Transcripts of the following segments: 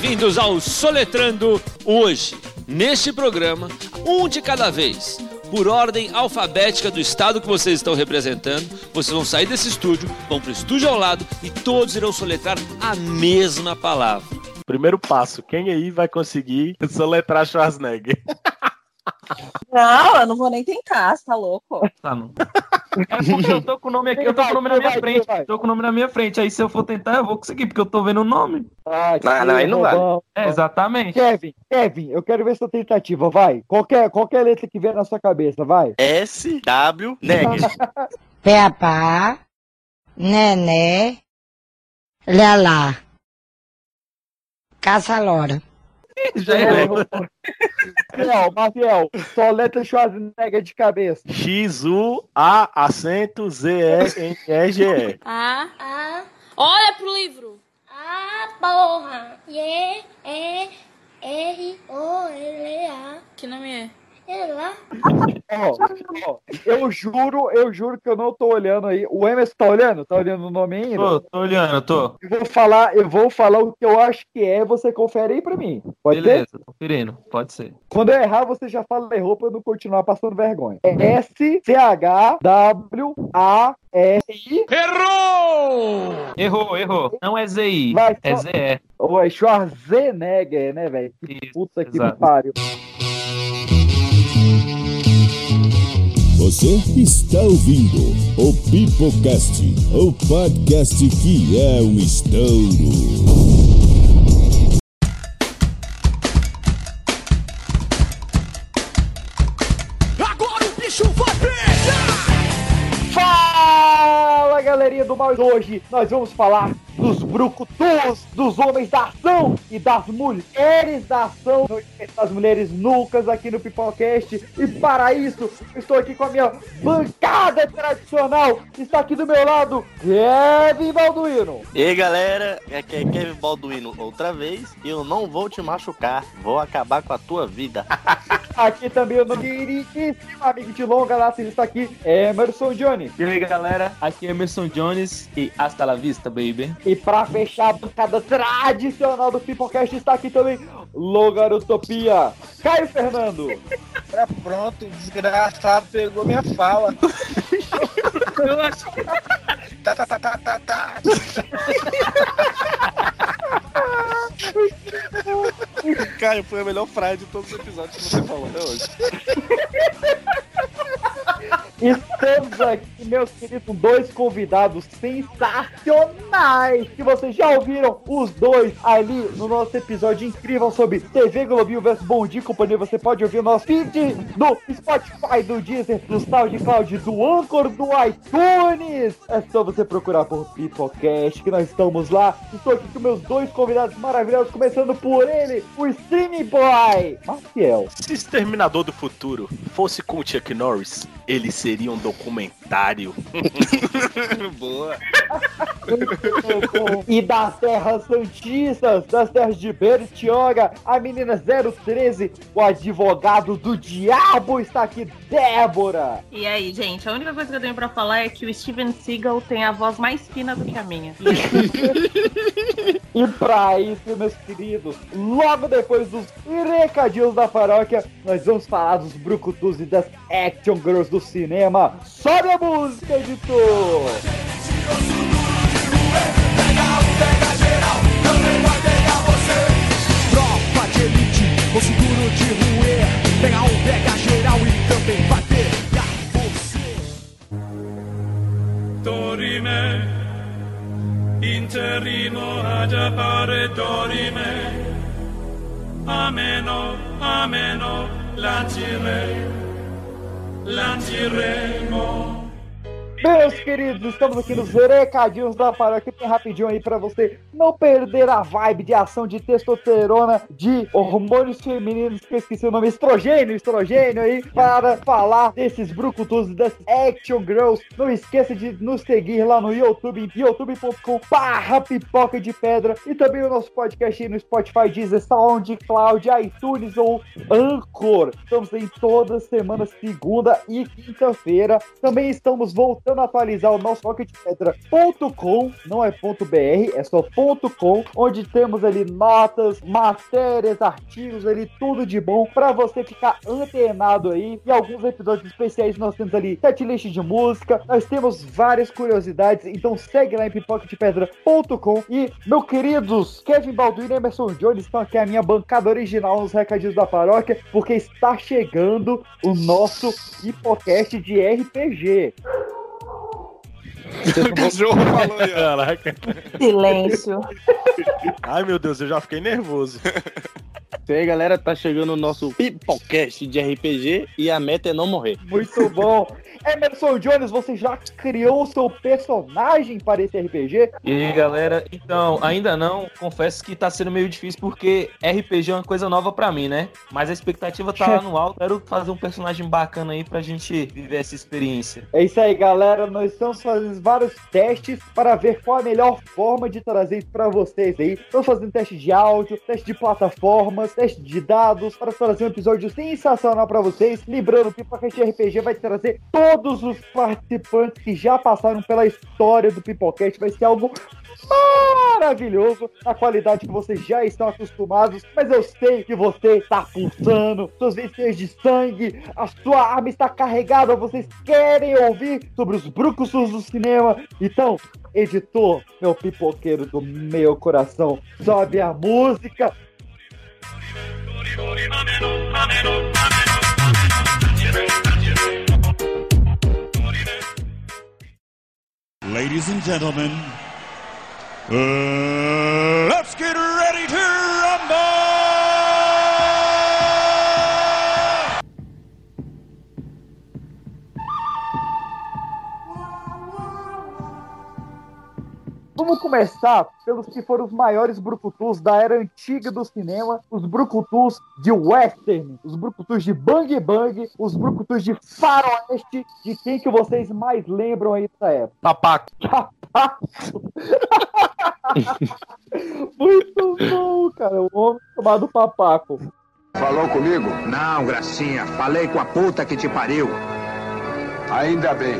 bem-vindos ao Soletrando hoje. Neste programa, um de cada vez, por ordem alfabética do estado que vocês estão representando. Vocês vão sair desse estúdio, vão para o estúdio ao lado e todos irão soletrar a mesma palavra. Primeiro passo, quem aí vai conseguir soletrar Schwarzenegger? Não, eu não vou nem tentar, você tá louco? Tá, não. É porque eu tô com o nome aqui, eu tô com o nome na minha Vai, frente. vai. Tô com o nome na minha frente. Aí se eu for tentar, eu vou conseguir, porque eu tô vendo o nome. Ah, Não, não, aí não vale. bom. É, exatamente. Kevin, Kevin, eu quero ver sua tentativa, vai. Qualquer, qualquer letra que vier na sua cabeça, vai. S, W, neg. Peppa, Nené, Lelá, Caça-Lora. Já é. Maciel, Maciel, só letra Schwarzenegger de cabeça. X-U-A, acento, Z-E-N-E-G-E. A, A. Olha pro livro. A, porra. E, E, R, O, L, A. Que nome é? Sei lá. Ó, ó, eu juro, eu juro que eu não tô olhando aí. O Emerson tá olhando? Tá olhando o nome ainda? Tô, tô olhando, tô. Eu vou falar, eu vou falar o que eu acho que é, você confere aí pra mim. Pode Beleza, ser? tô conferindo. Pode ser. Quando eu errar, você já fala errou pra eu não continuar passando vergonha. É S-C-H-W-A-S-I. Errou, errou. Não é ZI, Vai, é só- ZE. Ou é Schwarzenegger, né, velho? Isso, puta que exato. pariu. Você está ouvindo o Pipocast, o podcast que é um estouro. Galerinha do mal. Hoje nós vamos falar dos brucutus, dos homens da ação e das mulheres da ação, das mulheres nucas aqui no Pipocast. E para isso, estou aqui com a minha bancada tradicional. Está aqui do meu lado, Kevin Balduino. E aí, galera, aqui é Kevin Balduino outra vez. E eu não vou te machucar, vou acabar com a tua vida. Aqui também o nosso queridíssimo amigo de longa data, está aqui, Emerson Johnny. E aí, galera, aqui é Emerson Jones e hasta la vista, baby. E para fechar a bancada tradicional do Pipocast está aqui também Logarotopia, Caio Fernando. Tá pronto, desgraçado, pegou minha fala. tá, tá, tá, tá, tá, tá. Caio, foi a melhor frase de todos os episódios que você falou até hoje. Estamos aqui, meus queridos, dois convidados sensacionais que vocês já ouviram os dois ali no nosso episódio incrível sobre TV Globinho vs Bom Dia Companhia. Você pode ouvir o nosso feed do Spotify, do Deezer, do SoundCloud, do Anchor, do iTunes. É só você procurar por Pipocast que nós estamos lá. Estou aqui com meus dois convidados maravilhosos, começando por ele, o Streaming Boy, Maciel. Se Exterminador do Futuro fosse com o Chuck Norris, ele seria um documentário. Boa. e das terras santistas, das terras de Bertioga, a menina 013, o advogado do diabo está aqui, Débora. E aí, gente, a única coisa que eu tenho pra falar é que o Steven Seagal tem a voz mais fina do que a minha. E pra isso, meus queridos, logo depois dos recadinhos da paróquia, nós vamos falar dos brucutus e das action girls do cinema. Sobe a música, editor! Tropa de elite, com seguro de ruer. Pega um, pega geral e também. Dorime, ad appare dorime. Ameno, ameno, lancirei, lanceremo Meus queridos, estamos aqui nos recadinhos da paróquia, bem rapidinho aí pra você não perder a vibe de ação de testosterona, de hormônios femininos, que eu esqueci o nome, estrogênio, estrogênio aí, para falar desses brucutus das action girls. Não esqueça de nos seguir lá no YouTube, youtube.com barra pipoca de pedra e também o nosso podcast aí no Spotify, Deezer, SoundCloud, iTunes ou Anchor. Estamos aí toda semana, segunda e quinta-feira. Também estamos voltando precisando atualizar o nosso pocketpedra.com, não é ponto .br, é só ponto .com, onde temos ali notas, matérias, artigos ali, tudo de bom para você ficar antenado aí. E alguns episódios especiais nós temos ali setlist de música, nós temos várias curiosidades, então segue lá em pipoquetepedra.com e, meus queridos, Kevin Balduino e Emerson Jones estão aqui a minha bancada original nos recadinhos da paróquia, porque está chegando o nosso hipocast de RPG. O cachorro falou aí. Caraca. Silêncio. Ai, meu Deus, eu já fiquei nervoso. Isso aí, galera, tá chegando o nosso Pipocast de RPG e a meta é não morrer. Muito bom. Emerson Jones, você já criou o seu personagem para esse RPG? E aí, galera, então, ainda não, confesso que tá sendo meio difícil porque RPG é uma coisa nova pra mim, né? Mas a expectativa tá lá no alto, quero fazer um personagem bacana aí pra gente viver essa experiência. É isso aí, galera. Nós estamos fazendo vários testes para ver qual a melhor forma de trazer isso para vocês aí. Estamos fazendo teste de áudio, teste de plataformas, teste de dados para trazer um episódio sensacional para vocês. Lembrando que o Pacote RPG vai trazer todos os participantes que já passaram pela história do Pipocast. Vai ser algo maravilhoso, na qualidade que vocês já estão acostumados, mas eu sei que você está pulsando, suas veias de sangue, a sua arma está carregada, vocês querem ouvir sobre os brucusus do cinema. Então, editor, meu pipoqueiro do meu coração, sobe a música. Ladies and gentlemen, let's get ready to Vamos começar pelos que foram os maiores brucutus da era antiga do cinema, os brucutus de western, os brucutus de bang bang, os brucutus de faroeste, de quem que vocês mais lembram aí dessa época? Papaco. Papaco. Muito bom, cara, o homem chamado Papaco. Falou comigo? Não, Gracinha. Falei com a puta que te pariu. Ainda bem.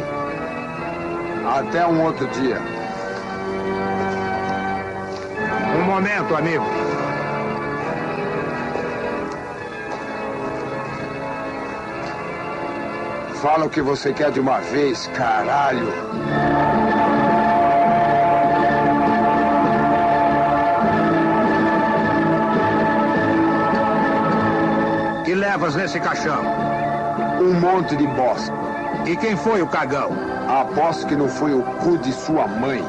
Até um outro dia. Um momento, amigo. Fala o que você quer de uma vez, caralho. Que levas nesse caixão? Um monte de bosta. E quem foi o cagão? Aposto que não foi o cu de sua mãe.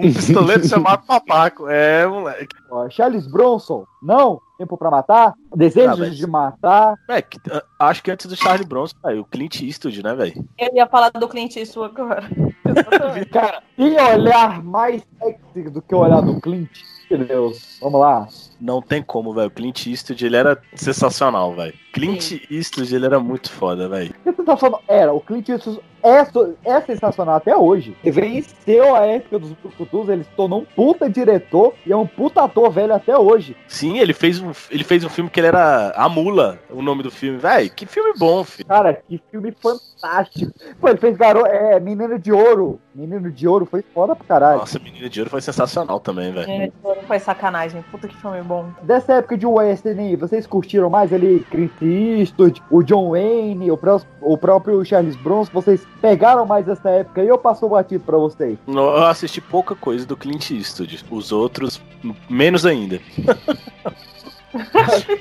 Um pistoleiro chamado Papaco. É, moleque. Ó, Charles Bronson, não? Tempo pra matar? Desejo Ah, de matar? É, que- ah, acho que antes do Charlie Bronson, velho, o Clint Eastwood, né, velho? Eu ia falar do Clint Eastwood agora. Cara, tem olhar mais sexy do que o olhar do Clint? Meu Deus, vamos lá. Não tem como, velho. O Clint Eastwood, ele era sensacional, velho. Clint Eastwood, ele era muito foda, velho. O que você tá falando? Era, o Clint Eastwood é, é sensacional até hoje. Ele venceu a época dos Brucutus, ele se tornou um puta diretor e é um puta ator velho até hoje. Sim, ele fez um, ele fez um filme que ele era a mula, o nome do filme. Velho, que filme bom, filho. Cara, que filme fantástico. Pô, ele fez Garo é, Menino de Ouro. Menino de Ouro foi foda pra caralho. Nossa, Menina de Ouro foi sensacional também, velho. Gente, Foi sacanagem. Puta que filme bom. Dessa época de western vocês curtiram mais ali Clint Eastwood, o John Wayne, o, pró- o próprio Charles Bronson? Vocês pegaram mais essa época aí ou passou batido pra vocês? Eu assisti pouca coisa do Clint Eastwood. Os outros, menos ainda.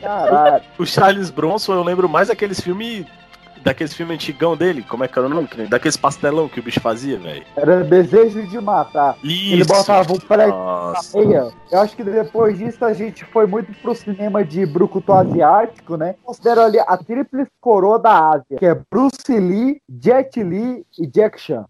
Caralho. O Charles Bronson, eu lembro mais daqueles filmes. Daqueles filmes antigão dele, como é que era o nome? Daqueles pastelão que o bicho fazia, velho. Era desejo de matar. Ele Isso. botava um pré meia. Eu acho que depois disso a gente foi muito pro cinema de brucutu asiático, né? Considero ali a tríplice coroa da Ásia, que é Bruce Lee, Jet Li e Jack Chan.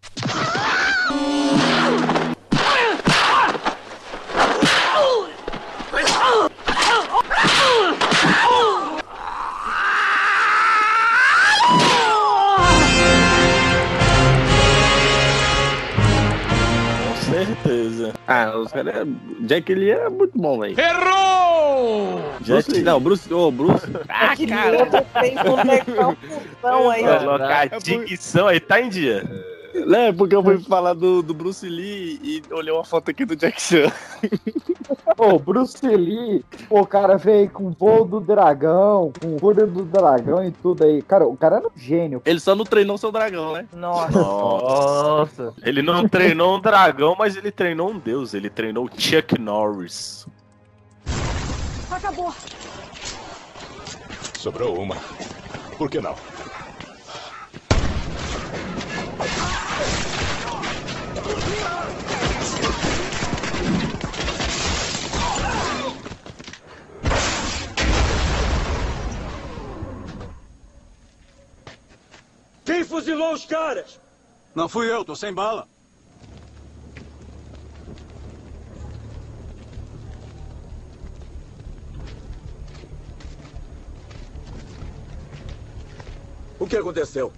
Certeza. Ah, os caras. Jack Lee é muito bom, velho. Errou! Bruce Lee. Não, Bruce. Ô, Bruce. Ah, cara. Tem função aí. ó. Colocar a dicção aí, tá em dia. É, porque eu fui falar do, do Bruce Lee e olhei uma foto aqui do Jack Chan. Ô, Bruce Lee, o cara veio com voo do dragão, com cura do dragão e tudo aí. Cara, o cara era um gênio. Ele só não treinou seu dragão, né? Nossa. Nossa. Ele não treinou um dragão, mas ele treinou um deus. Ele treinou o Chuck Norris. Acabou. Sobrou uma. Por que não? Quem fuzilou os caras? Não fui eu, tô sem bala. O que aconteceu?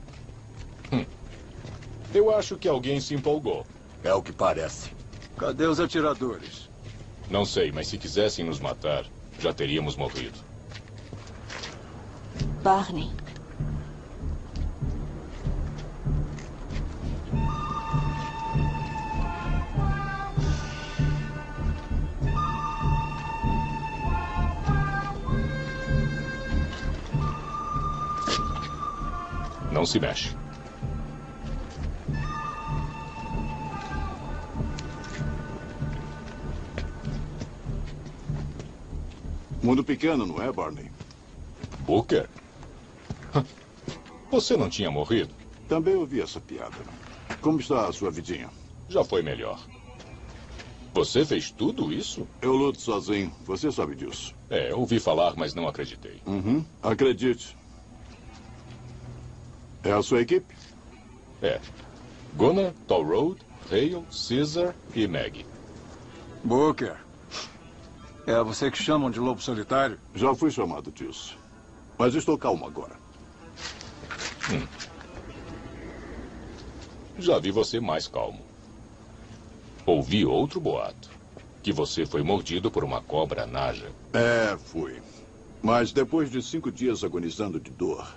Eu acho que alguém se empolgou. É o que parece. Cadê os atiradores? Não sei, mas se quisessem nos matar, já teríamos morrido. Barney. Não se mexe. Mundo pequeno, não é, Barney? Booker? Você não tinha morrido? Também ouvi essa piada. Como está a sua vidinha? Já foi melhor. Você fez tudo isso? Eu luto sozinho, você sabe disso. É, ouvi falar, mas não acreditei. Uhum. Acredite. É a sua equipe? É. Gunnar, Tall Road, Hale, Caesar e Maggie. Booker. É você que chamam de lobo solitário? Já fui chamado disso. Mas estou calmo agora. Hum. Já vi você mais calmo. Ouvi outro boato. Que você foi mordido por uma cobra naja. É, fui. Mas depois de cinco dias agonizando de dor,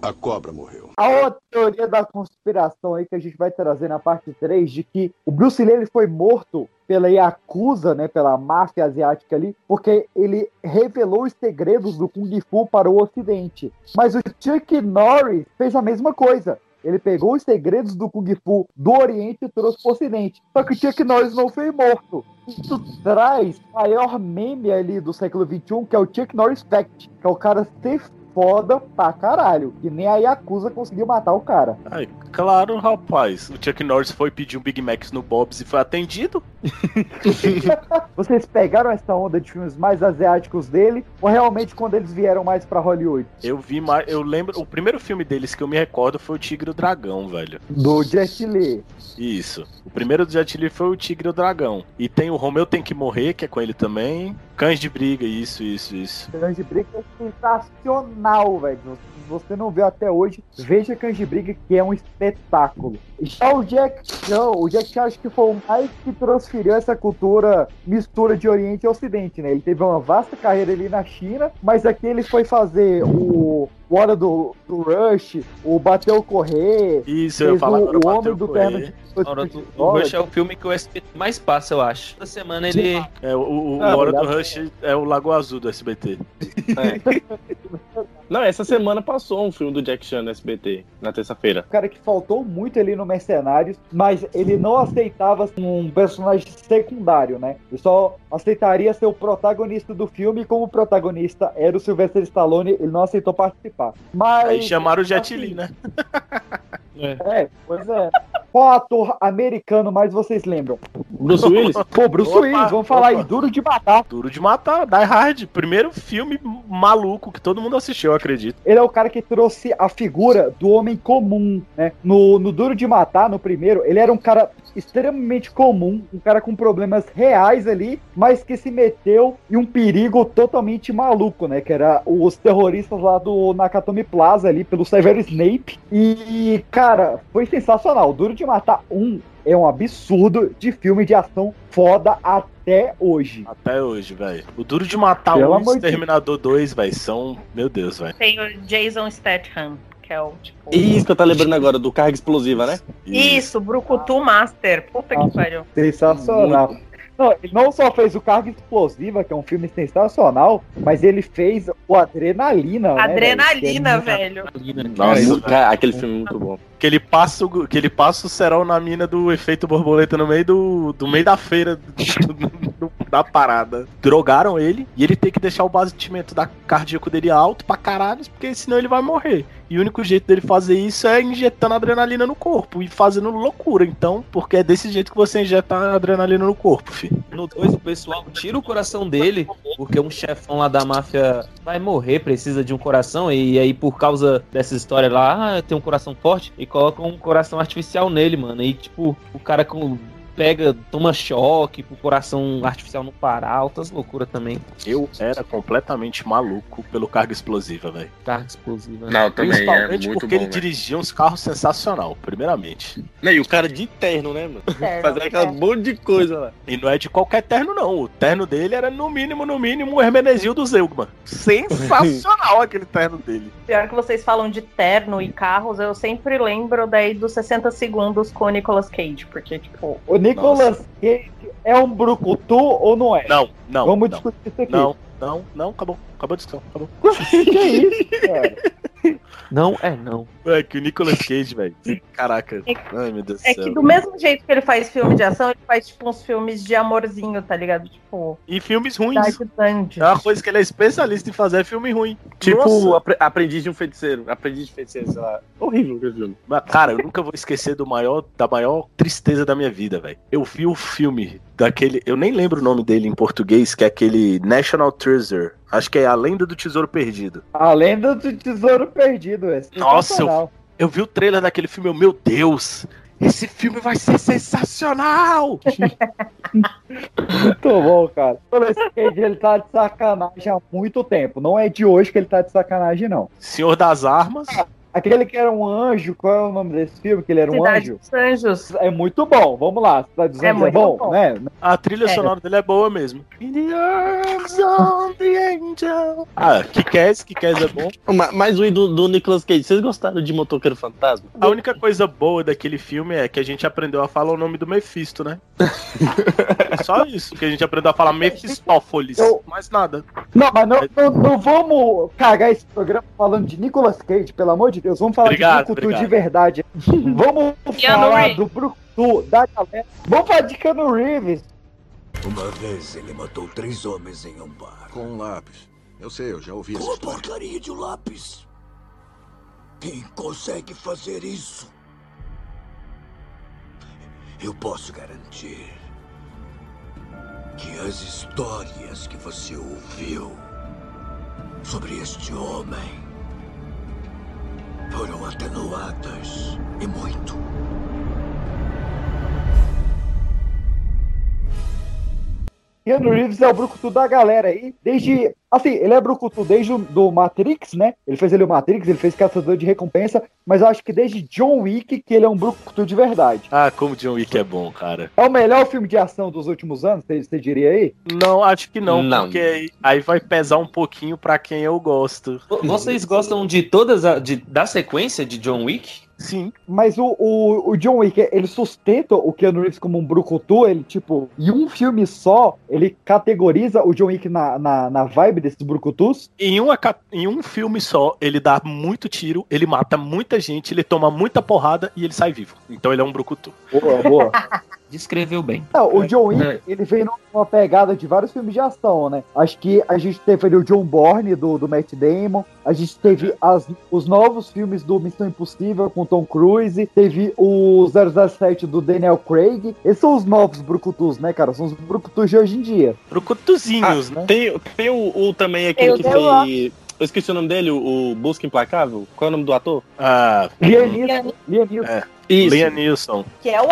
a cobra morreu. A outra teoria da conspiração aí que a gente vai trazer na parte 3 de que o Bruce Lee ele foi morto pela Yakuza, né, pela máfia asiática ali, porque ele revelou os segredos do Kung Fu para o Ocidente. Mas o Chuck Norris fez a mesma coisa. Ele pegou os segredos do Kung Fu do Oriente e trouxe para o Ocidente. Só que o Chuck Norris não foi morto. Isso traz o maior meme ali do século XXI, que é o Chuck Norris Fact, que é o cara ser foda pra caralho. Que nem a Yakuza conseguiu matar o cara. Ai, claro, rapaz. O Chuck Norris foi pedir um Big Mac no Bob's e foi atendido. Vocês pegaram essa onda de filmes mais asiáticos dele, ou realmente quando eles vieram mais pra Hollywood? Eu vi mais. Eu lembro. O primeiro filme deles que eu me recordo foi o Tigre e o Dragão, velho. Do Jet Li. Isso. O primeiro do Jet Li foi o Tigre e o Dragão. E tem o Romeu Tem Que Morrer, que é com ele também. Cães de Briga, isso, isso, isso. Cães de Briga é sensacional, velho. Se você não viu até hoje, veja Cães de Briga, que é um espetáculo. Já o Jack Chan, o Jack Chan acho que foi o mais que transferiu essa cultura mistura de Oriente e Ocidente, né? Ele teve uma vasta carreira ali na China, mas aqui ele foi fazer o o Hora do, do Rush, o Bateu Correr. Isso, eu falar o, agora, o Bateu Homem do Correr. Terno de A Hora do, do Rush é o filme que o SBT mais passa, eu acho. Toda semana ele. É, o, o, Ah, o Hora do obrigado. Rush é o Lago Azul do SBT. Não, essa semana passou um filme do Jack Chan no SBT, na terça-feira. O cara que faltou muito ali no Mercenários, mas ele não aceitava um personagem secundário, né? Ele só aceitaria ser o protagonista do filme, e como o protagonista era o Sylvester Stallone, ele não aceitou participar. Mas Aí chamaram o Jet Li, né? É, pois é. Qual ator americano mais vocês lembram? Bruce Willis? Pô, Bruce Opa, Willis, vamos falar opa. aí, Duro de Matar. Duro de Matar, Die Hard. Primeiro filme maluco que todo mundo assistiu, eu acredito. Ele é o cara que trouxe a figura do homem comum, né? No, no Duro de Matar, no primeiro, ele era um cara extremamente comum, um cara com problemas reais ali, mas que se meteu em um perigo totalmente maluco, né? Que era os terroristas lá do Nakatomi Plaza ali, pelo Severo Snape. E, cara, foi sensacional. Duro de Matar um é um absurdo de filme de ação foda até hoje. Até hoje, velho. O Duro de Matar Pelo um e amor de Exterminador 2, velho, são. Meu Deus, velho. Tem o Jason Statham, é tipo. Isso que eu tô lembrando agora, do carga explosiva, né? Isso, Brucutu Master. Puta que pariu. Sensacional. Não, ele não só fez o Carga Explosiva, que é um filme sensacional, mas ele fez o Adrenalina. né, Adrenalina, velho? velho. Nossa, cara, aquele filme é muito bom. Que ele passa o, que ele passa o cerol na mina do efeito borboleta no meio do, do meio da feira do- do- da parada. Drogaram ele e ele tem que deixar o batimento da cardíaco dele alto pra caralho, porque senão ele vai morrer. E o único jeito dele fazer isso é injetando adrenalina no corpo e fazendo loucura. Então, porque é desse jeito que você injeta adrenalina no corpo, filho. No 2, o pessoal tira o coração dele, porque um chefão lá da máfia vai morrer, precisa de um coração, e aí por causa dessa história lá, ah, tem um coração forte, e colocam um coração artificial nele, mano. E tipo, o cara com. Pega, toma choque pro coração artificial não parar, altas loucuras também. Eu era completamente maluco pelo carga explosiva, velho. Carga explosiva. Não, também é muito porque bom, ele dirigia uns carros sensacional, primeiramente. Não, e o cara de terno, né, mano? Terno, Fazer aquela é. monte de coisa lá. E não é de qualquer terno, não. O terno dele era, no mínimo, no mínimo, o Hermenegildo Zeugman. Sensacional aquele terno dele. Pior que vocês falam de terno e carros, eu sempre lembro daí dos 60 segundos com o Nicolas Cage, porque, tipo. O Nicolas Cage é um brucutu ou não é? Não, não. Vamos não. discutir isso aqui. Não, não, não, acabou. Acabou a discussão, acabou. que é isso, cara? Não é não. É que o Nicolas Cage, velho. Caraca. Ai, meu Deus do É céu. que do mesmo jeito que ele faz filme de ação, ele faz, tipo, uns filmes de amorzinho, tá ligado? Tipo. E filmes ruins. É uma coisa que ele é especialista em fazer é filme ruim. Tipo, apre- aprendiz de um feiticeiro. Aprendiz de feiticeiro, sei lá. Horrível aquele filme. Mas, Cara, eu nunca vou esquecer do maior, da maior tristeza da minha vida, velho. Eu vi o filme daquele. Eu nem lembro o nome dele em português, que é aquele National Treasure. Acho que é A Lenda do Tesouro Perdido. A lenda do tesouro perdido. É Nossa, sensacional. Eu vi o trailer daquele filme, eu, meu Deus! Esse filme vai ser sensacional! Muito bom, cara. Nicolas Cage, ele tá de sacanagem há muito tempo. Não é de hoje que ele tá de sacanagem, não. Senhor das Armas. Aquele que era um anjo, qual é o nome desse filme? Que ele era um Cidade anjo? dos Anjos. É muito bom, vamos lá. Cidade dos É Anjos é, bom, bom. né? A trilha É. sonora dele é boa mesmo. In the arms of the angel. Ah, que quer que é bom. Ma- Mas o do, do Nicolas Cage, vocês gostaram de Motoqueiro Fantasma? A única coisa boa daquele filme é que a gente aprendeu a falar o nome do Mephisto, né? Só isso, que a gente aprendeu a falar Mephistófeles. Eu- Mais nada. Não, mas não, não, não vamos cagar esse programa falando de Nicolas Cage, pelo amor de Deus. Vamos falar Obrigado, de Brucutu obrigado. de verdade. vamos falar do Brucutu, da galera. Vamos falar de Keanu Reeves. Uma vez ele matou três homens em um bar. Com um lápis. Eu sei, eu já ouvi essa Com a porcaria de um lápis. Quem consegue fazer isso? Eu posso garantir que as histórias que você ouviu sobre este homem foram atenuadas e muito. Keanu Reeves é o Brucutu da galera aí. Desde. Assim, ele é Brucutu desde o do Matrix, né? Ele fez ele o Matrix, ele fez Caçador de Recompensa. Mas eu acho que desde John Wick que ele é um Brucutu de verdade. Ah, como John Wick é bom, cara. É o melhor filme de ação dos últimos anos, você, diria aí? Não, acho que não, Não. porque aí, aí vai pesar um pouquinho pra quem eu gosto. Vocês gostam de todas a, de, da sequência de John Wick? Sim. Mas o, o, o John Wick, ele sustenta o Keanu Reeves como um brucutu, ele, tipo, em um filme só, ele categoriza o John Wick na, na, na vibe desses brucutus. Em, uma, em um filme só, ele dá muito tiro, ele mata muita gente, ele toma muita porrada e ele sai vivo. Então ele é um brucutu. Boa, boa. Descreveu bem. Não, o John Wick, É. ele veio numa pegada de vários filmes de ação, né? Acho que a gente teve ali o John Bourne, do, do Matt Damon, a gente teve as, os novos filmes do Missão Impossível com Tom Cruise, teve o 007 do Daniel Craig. Esses são os novos brucutus, né, cara? São os brucutus de hoje em dia. Brucutuzinhos, né? Tem, tem o, o também aquele que fez. Eu esqueci o nome dele, o, o Busca Implacável. Qual é o nome do ator? Ah, Liam Neeson, Liam Neeson. É. Isso. Liam Neeson. Que é o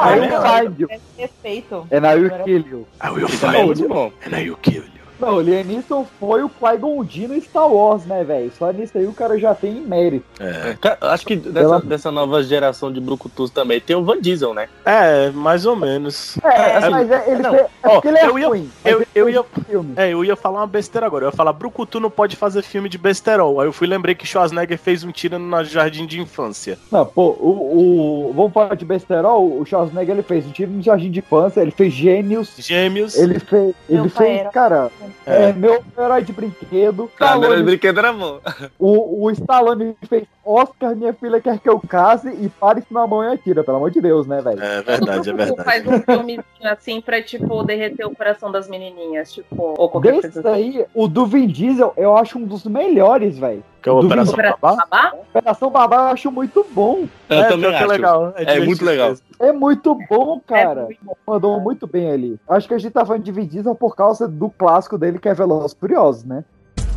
you. é Respeito. É na You Kill You. I will é find you. bom. And I will kill you. Não, o Liam Neeson foi o Qui-Gon Jinn Star Wars, né, velho? Só nisso aí o cara já tem mérito. É. Cara, Acho que dessa, Ela- dessa nova geração de Brucutus também tem o Van Diesel, né? É, mais ou menos. É, É, mas é, ele não. fez- é Ó, ele é eu ia- ruim. eu- eu ia- filme. É, eu ia falar uma besteira agora. Eu ia falar, Brucutu não pode fazer filme de besterol. Aí eu fui lembrei que Schwarzenegger fez um tiro no jardim de infância. Não, pô, o, o- Vamos falar de besterol, o Schwarzenegger ele fez um time no Jardim de Infância, ele fez Gênios, Gêmeos. ele fez. Ele Meu fez, era- cara, É. é, meu herói de brinquedo. Cara, Stallone- brinquedo era bom. o, o Stallone fez Oscar, minha filha quer que eu case e pare isso na mão e atira, pelo amor de Deus, né, velho? É verdade, é verdade. faz um filme assim pra, tipo, derreter o coração das menininhas, tipo, ou qualquer Desse coisa assim. aí, o do Vin Diesel eu acho um dos melhores, velho. Que é o Operação Operação Babá? Babá? Operação Babá eu acho muito bom. Eu é, também é acho. legal. É divertido muito legal. É muito bom, cara. É muito bom. Mandou muito bem ali. Acho que a gente tá falando de por causa do clássico dele que é Velozes e Furiosos, né?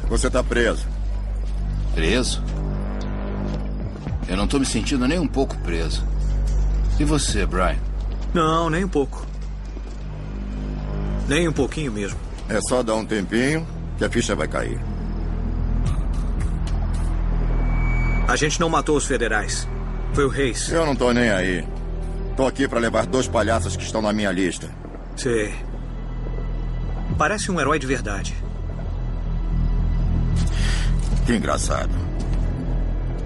Você tá preso. Preso? Eu não tô me sentindo nem um pouco preso. E você, Brian? Não, nem um pouco. Nem um pouquinho mesmo. É só dar um tempinho que a ficha vai cair. A gente não matou os federais. Foi o Reis. Eu não tô nem aí. Tô aqui pra levar dois palhaços que estão na minha lista. Sei. Parece um herói de verdade. Que engraçado.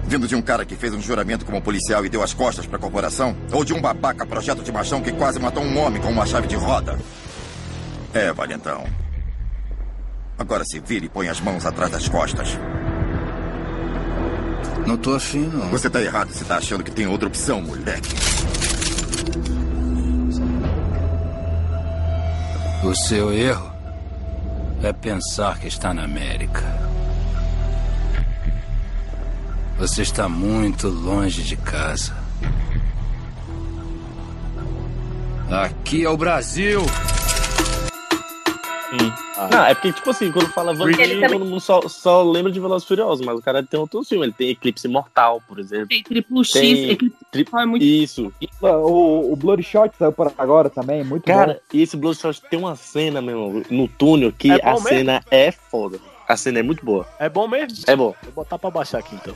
Vindo de um cara que fez um juramento como policial e deu as costas pra corporação? Ou de um babaca projeto de machão que quase matou um homem com uma chave de roda? É, valentão. Agora se vire e põe as mãos atrás das costas. Não tô afim, não. Você tá errado se tá achando que tem outra opção, moleque. O seu erro é pensar que está na América. Você está muito longe de casa. Aqui é o Brasil. Não, é porque, tipo assim, quando fala Van também- todo mundo só, só lembra de Velozes e Furiosos, mas o cara tem outros filmes. Ele tem Eclipse Mortal, por exemplo. Tem triplo X, Tem- Eclipse Tri- é muito Isso. O, o Bloodshot saiu por agora também, muito Cara, e esse Bloodshot tem uma cena, meu, no túnel que É bom a mesmo? cena é foda. A cena é muito boa. É bom mesmo? É bom. Vou botar pra baixar aqui então.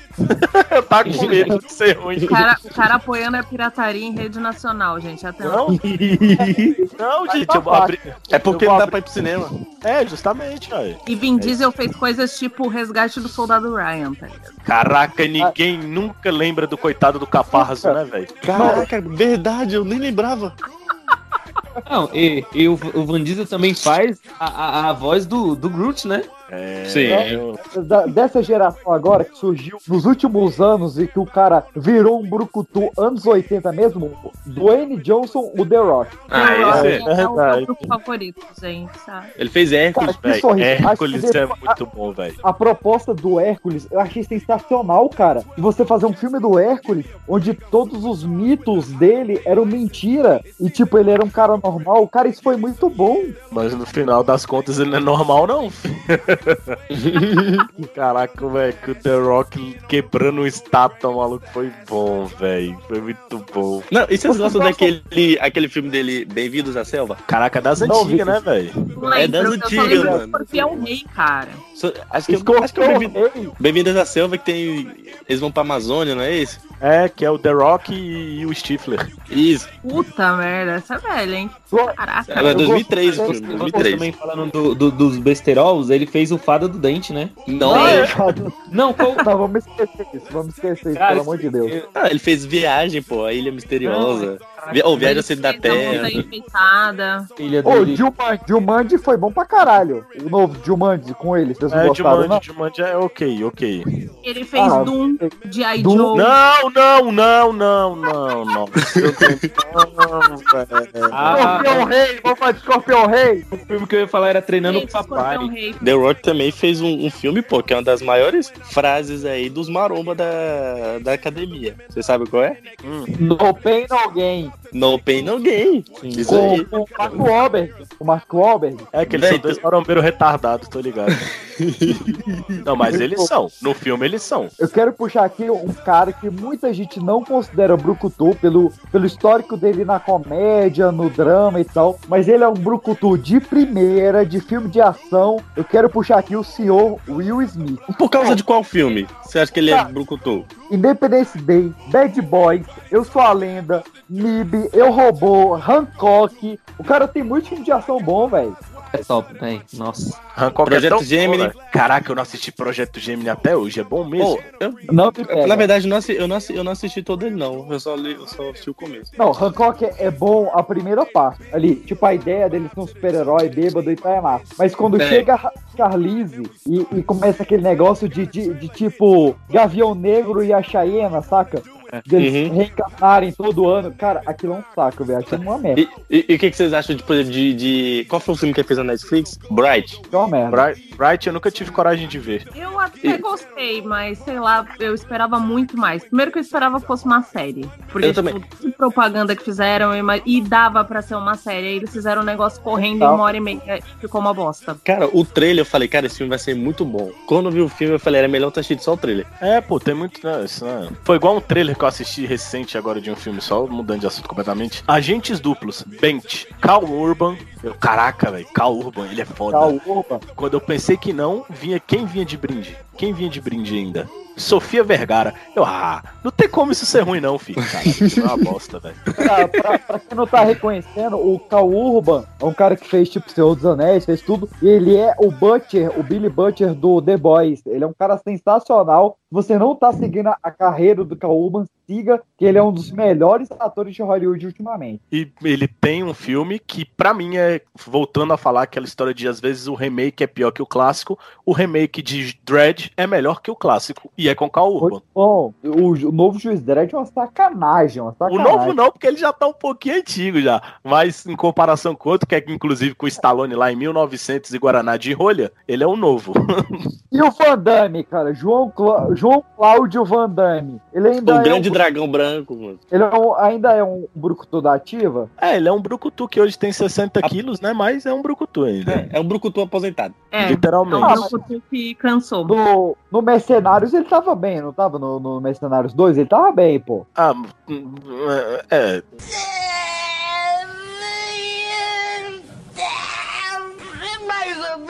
eu tá com medo de ser ruim. O cara, o cara apoiando a pirataria em rede nacional, gente. Atenção. Não, não, gente, eu vou abrir. É porque eu não dá pra ir pro cinema. É, justamente, velho. E Vin Diesel fez coisas tipo o resgate do soldado Ryan, tá ligado? Caraca, ninguém nunca lembra do coitado do Caparzo, né, velho? Caraca, verdade, eu nem lembrava. Não, e, e o, o Van Diesel também faz a, a, a voz do, do Groot, né? É, Sim. Da- dessa geração agora que surgiu nos últimos anos e que o cara virou um brucutu anos 80 mesmo, Dwayne Johnson, o The Rock. Ah, acho esse que é é o meu grupo favorito, gente, sabe? Ele fez Hércules. Acho Hércules é muito bom, velho. A proposta do Hércules, eu achei sensacional, cara. De você fazer um filme do Hércules, onde todos os mitos dele eram mentira. E, tipo, ele era um cara normal. Cara, isso foi muito bom. Mas no final das contas ele não é normal, não. Caraca, velho, que o The Rock quebrando um estátua, maluco, foi bom, velho. Foi muito bom. Não, e vocês Você gostam gosta- daquele aquele filme dele, Bem-vindos à Selva? Caraca, das Não, antigas, vi. né, velho? É das antigas, lembro do mano. Escorpião Rei, cara. So- Acho que, acho que é o Escorpião Bem-vindos à Selva que tem. Eles vão pra Amazônia, não é esse? É, que é o The Rock e, e o Stifler. Isso. Puta merda, essa é velha, hein? Caraca. Ela é eu 2003 o gosto- filme, Você 2003. também falando do, do- dos besterols, ele fez o Fada do Dente, né? Não, Ah, é. é. Não, qual... Não, vamos esquecer isso. Vamos esquecer isso, Cara, pelo amor de Deus. Ah, ele fez Viagem, pô, a Ilha Misteriosa. Ou Viagem ao Centro da Terra. Filha Ô. Jumanji, Jumanji foi bom pra caralho. O novo Jumanji com ele, vocês não É, gostaram, não? Jumanji, Jumanji é ok, ok. Ele fez Ah, Doom de I. Doom-. Não, não, não, não, não, não. Velho. Ah, Escorpião Rei, vamos falar de Escorpião Rei. o filme que eu ia falar era Treinando com Papai. Escorpião Rei. The Rock também fez um, um filme, pô, que é uma das maiores frases aí dos maromba da, da academia. Você sabe qual é? No pain, no gain. No pain, no gain. Isso Com, aí. com o Marco Wahlberg. O Marco Wahlberg. É que eles Véi, são dois marombeiros retardados, tô ligado. não, mas eles são. No filme eles são. Eu quero puxar aqui um cara que muita gente não considera brucutu pelo, pelo histórico dele na comédia, no drama e tal, mas ele é um brucutu de primeira, de filme de ação. Eu quero puxar aqui o senhor Will Smith. Por causa de qual filme? Você acha que ele é brucutu? Independence Day, Bad Boys, Eu Sou a Lenda, Eu Robô, Hancock. O cara tem muito filme de ação bom, velho. É top, velho. Nossa. Hancock Projeto é tão Gemini. Caraca, eu não assisti Projeto Gemini até hoje, é bom mesmo. Pô, eu- Não na verdade, eu não, assi- eu, não assi- eu não assisti todo ele, não. Eu só, li, eu só assisti o começo. Não, Hancock é, é bom a primeira parte. Ali, tipo, a ideia dele ser um super-herói bêbado e tal é massa. Mas quando É. chega Charlize e, e começa aquele negócio de, de, de, tipo Gavião Negro e a Cheyenne, saca? Deles Uhum. reencarnarem todo ano. Cara, aquilo é um saco, velho. Aquilo é uma merda. E, e- e o que, que vocês acham de, por exemplo, de, de- Qual foi o filme que ele fez na Netflix? Bright. É uma merda. Bright, Bright eu nunca tive coragem de ver. Eu até gostei, mas sei lá, eu esperava muito mais. Primeiro que eu esperava que fosse uma série. Porque, Eu tipo, também. que propaganda que fizeram e e dava pra ser uma série. Aí eles fizeram um negócio correndo em uma hora e meia e ficou uma bosta. Cara, o trailer eu falei, cara, esse filme vai ser muito bom. Quando eu vi o filme, eu falei, era melhor ter assistido só o trailer. É, pô, tem muito. Não, isso não é- Foi igual um trailer que eu assisti recente agora de um filme, só mudando de assunto completamente. Agentes duplos, Bent, Cal Urban. Eu, caraca, velho, Cal Urban, ele é foda. Tá, opa. Quando eu pensei que não, vinha quem vinha de brinde? Quem vinha de brinde ainda? Sofia Vergara. Eu, ah, não tem como isso ser ruim, não, filho. Cara, é uma bosta, velho. Pra, pra- pra quem não tá reconhecendo, o Cal Urban é um cara que fez, tipo, Senhor dos Anéis, fez tudo. E ele é o Butcher, o Billy Butcher do The Boys. Ele é um cara sensacional. Se você não tá seguindo a, a carreira do Cal Urban, siga, que ele é um dos melhores atores de Hollywood ultimamente. E ele tem um filme que, pra mim, é. Voltando a falar aquela história de às vezes o remake é pior que o clássico, o remake de Dread é melhor que o clássico. E é com Cal Urban. Bom, o, o novo Juiz Dredd é uma sacanagem, uma O sacanagem. novo não, porque ele já tá um pouquinho antigo já. Mas em comparação com o outro, que é inclusive com o Stallone lá em 1900 e Guaraná de rolha, ele é o novo. E o Van Damme, cara, João, Clá- João Cláudio Van Damme. Ele ainda O é grande um, dragão branco, mano. ele é um- ainda é um brucutu da ativa. é, ele é um brucutu que hoje tem 60 quilos, né? Mas é um brucutu ainda. É, é um brucutu aposentado. É, Literalmente. é um que cansou. No, no Mercenários ele tava bem, não tava? No, no Mercenários 2 ele tava bem, pô. Ah, hum, é. Mais ou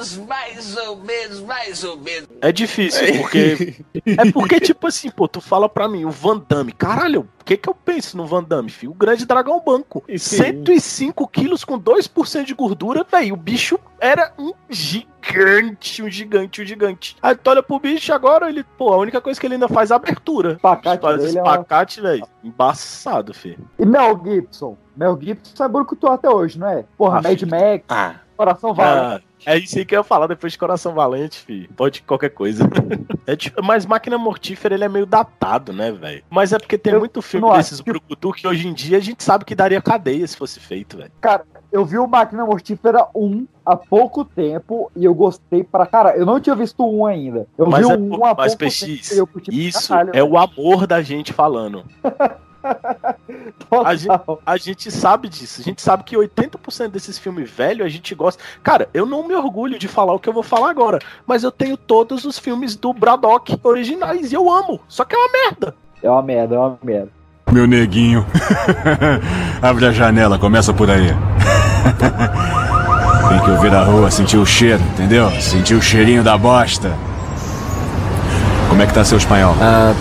menos, mais ou menos, mais ou menos. É difícil, porque. é porque, tipo assim, pô, tu fala pra mim, o Van Damme, caralho, o que que eu penso no Van Damme, filho? O grande dragão banco. 105 quilos com 2% de gordura, velho. O bicho era um gigante, um gigante, um gigante. Aí tu olha pro bicho agora, ele, pô, a única coisa que ele ainda faz é abertura. Espacate Faz dele é uma- espacate, velho. Embaçado, filho. E Mel Gibson? Mel Gibson é brucutu até hoje, não é? Porra, Ah, Mad filho. Max, Ah, Coração Valente. Ah, é isso aí que eu ia falar depois de Coração Valente, filho. Pode qualquer coisa. É tipo- mas Máquina Mortífera, ele é meio datado, né, velho? Mas é porque tem Eu muito filme desses brucutu que hoje em dia a gente sabe que daria cadeia se fosse feito, velho. Cara, eu vi o Máquina Mortífera 1 há pouco tempo e eu gostei pra cara. Eu não tinha visto um ainda. Eu Mas, vi é, um há mas pouco PX, tempo eu pra isso caralho, é o amor da gente falando. A gente, a gente sabe disso. A gente sabe que 80% desses filmes velhos a gente gosta. Cara, eu não me orgulho de falar o que eu vou falar agora, mas eu tenho todos os filmes do Braddock originais e eu amo. Só que é uma merda. É uma merda, é uma merda. Meu neguinho. Abre a janela, começa por aí. Tem que ouvir a rua, sentir o cheiro, entendeu? Sentir o cheirinho da bosta. Como é que tá seu espanhol? Ah,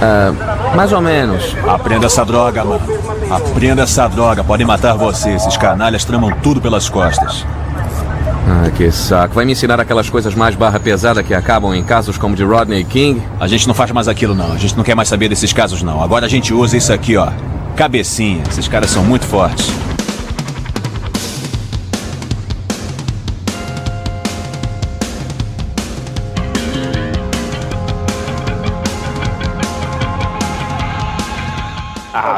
ah, mais ou menos. Aprenda essa droga, mano. Aprenda essa droga. Podem matar você. Esses canalhas tramam tudo pelas costas. Ah, que saco. Vai me ensinar aquelas coisas mais barra pesada que acabam em casos como de Rodney King? A gente não faz mais aquilo, não. A gente não quer mais saber desses casos, não. Agora a gente usa isso aqui, ó. Cabecinha. Esses caras são muito fortes.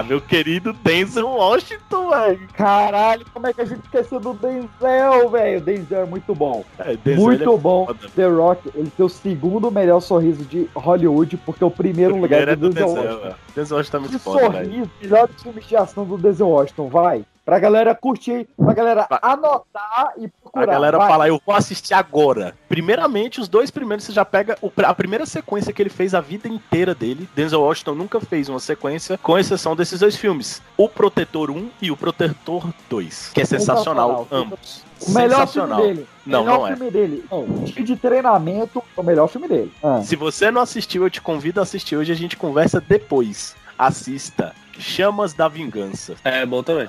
Meu querido Denzel Washington, velho. Caralho, como é que a gente esqueceu do Denzel, velho? O Denzel é muito bom. É, Denzel, muito é bom. foda. The Rock, ele tem o segundo melhor sorriso de Hollywood, porque o primeiro O lugar primeiro é é do do Denzel Denzel, Washington. Denzel Washington tá muito Que foda, velho. sorriso, melhor filme de ação do Denzel Washington, vai. Pra galera curtir, pra galera anotar e A procurar. galera vai. fala, eu vou assistir agora. Primeiramente, os dois primeiros você já pega o- a primeira sequência que ele fez a vida inteira dele. Denzel Washington nunca fez uma sequência, com exceção desses dois filmes: O Protetor 1 e O Protetor 2, que é sensacional, Sensacional. ambos. O melhor filme dele. Não, melhor não é. filme dele. Não, de treinamento é o melhor filme dele. Ah. Se você não assistiu, eu te convido a assistir hoje. A gente conversa depois. Assista. Chamas da Vingança. É bom também.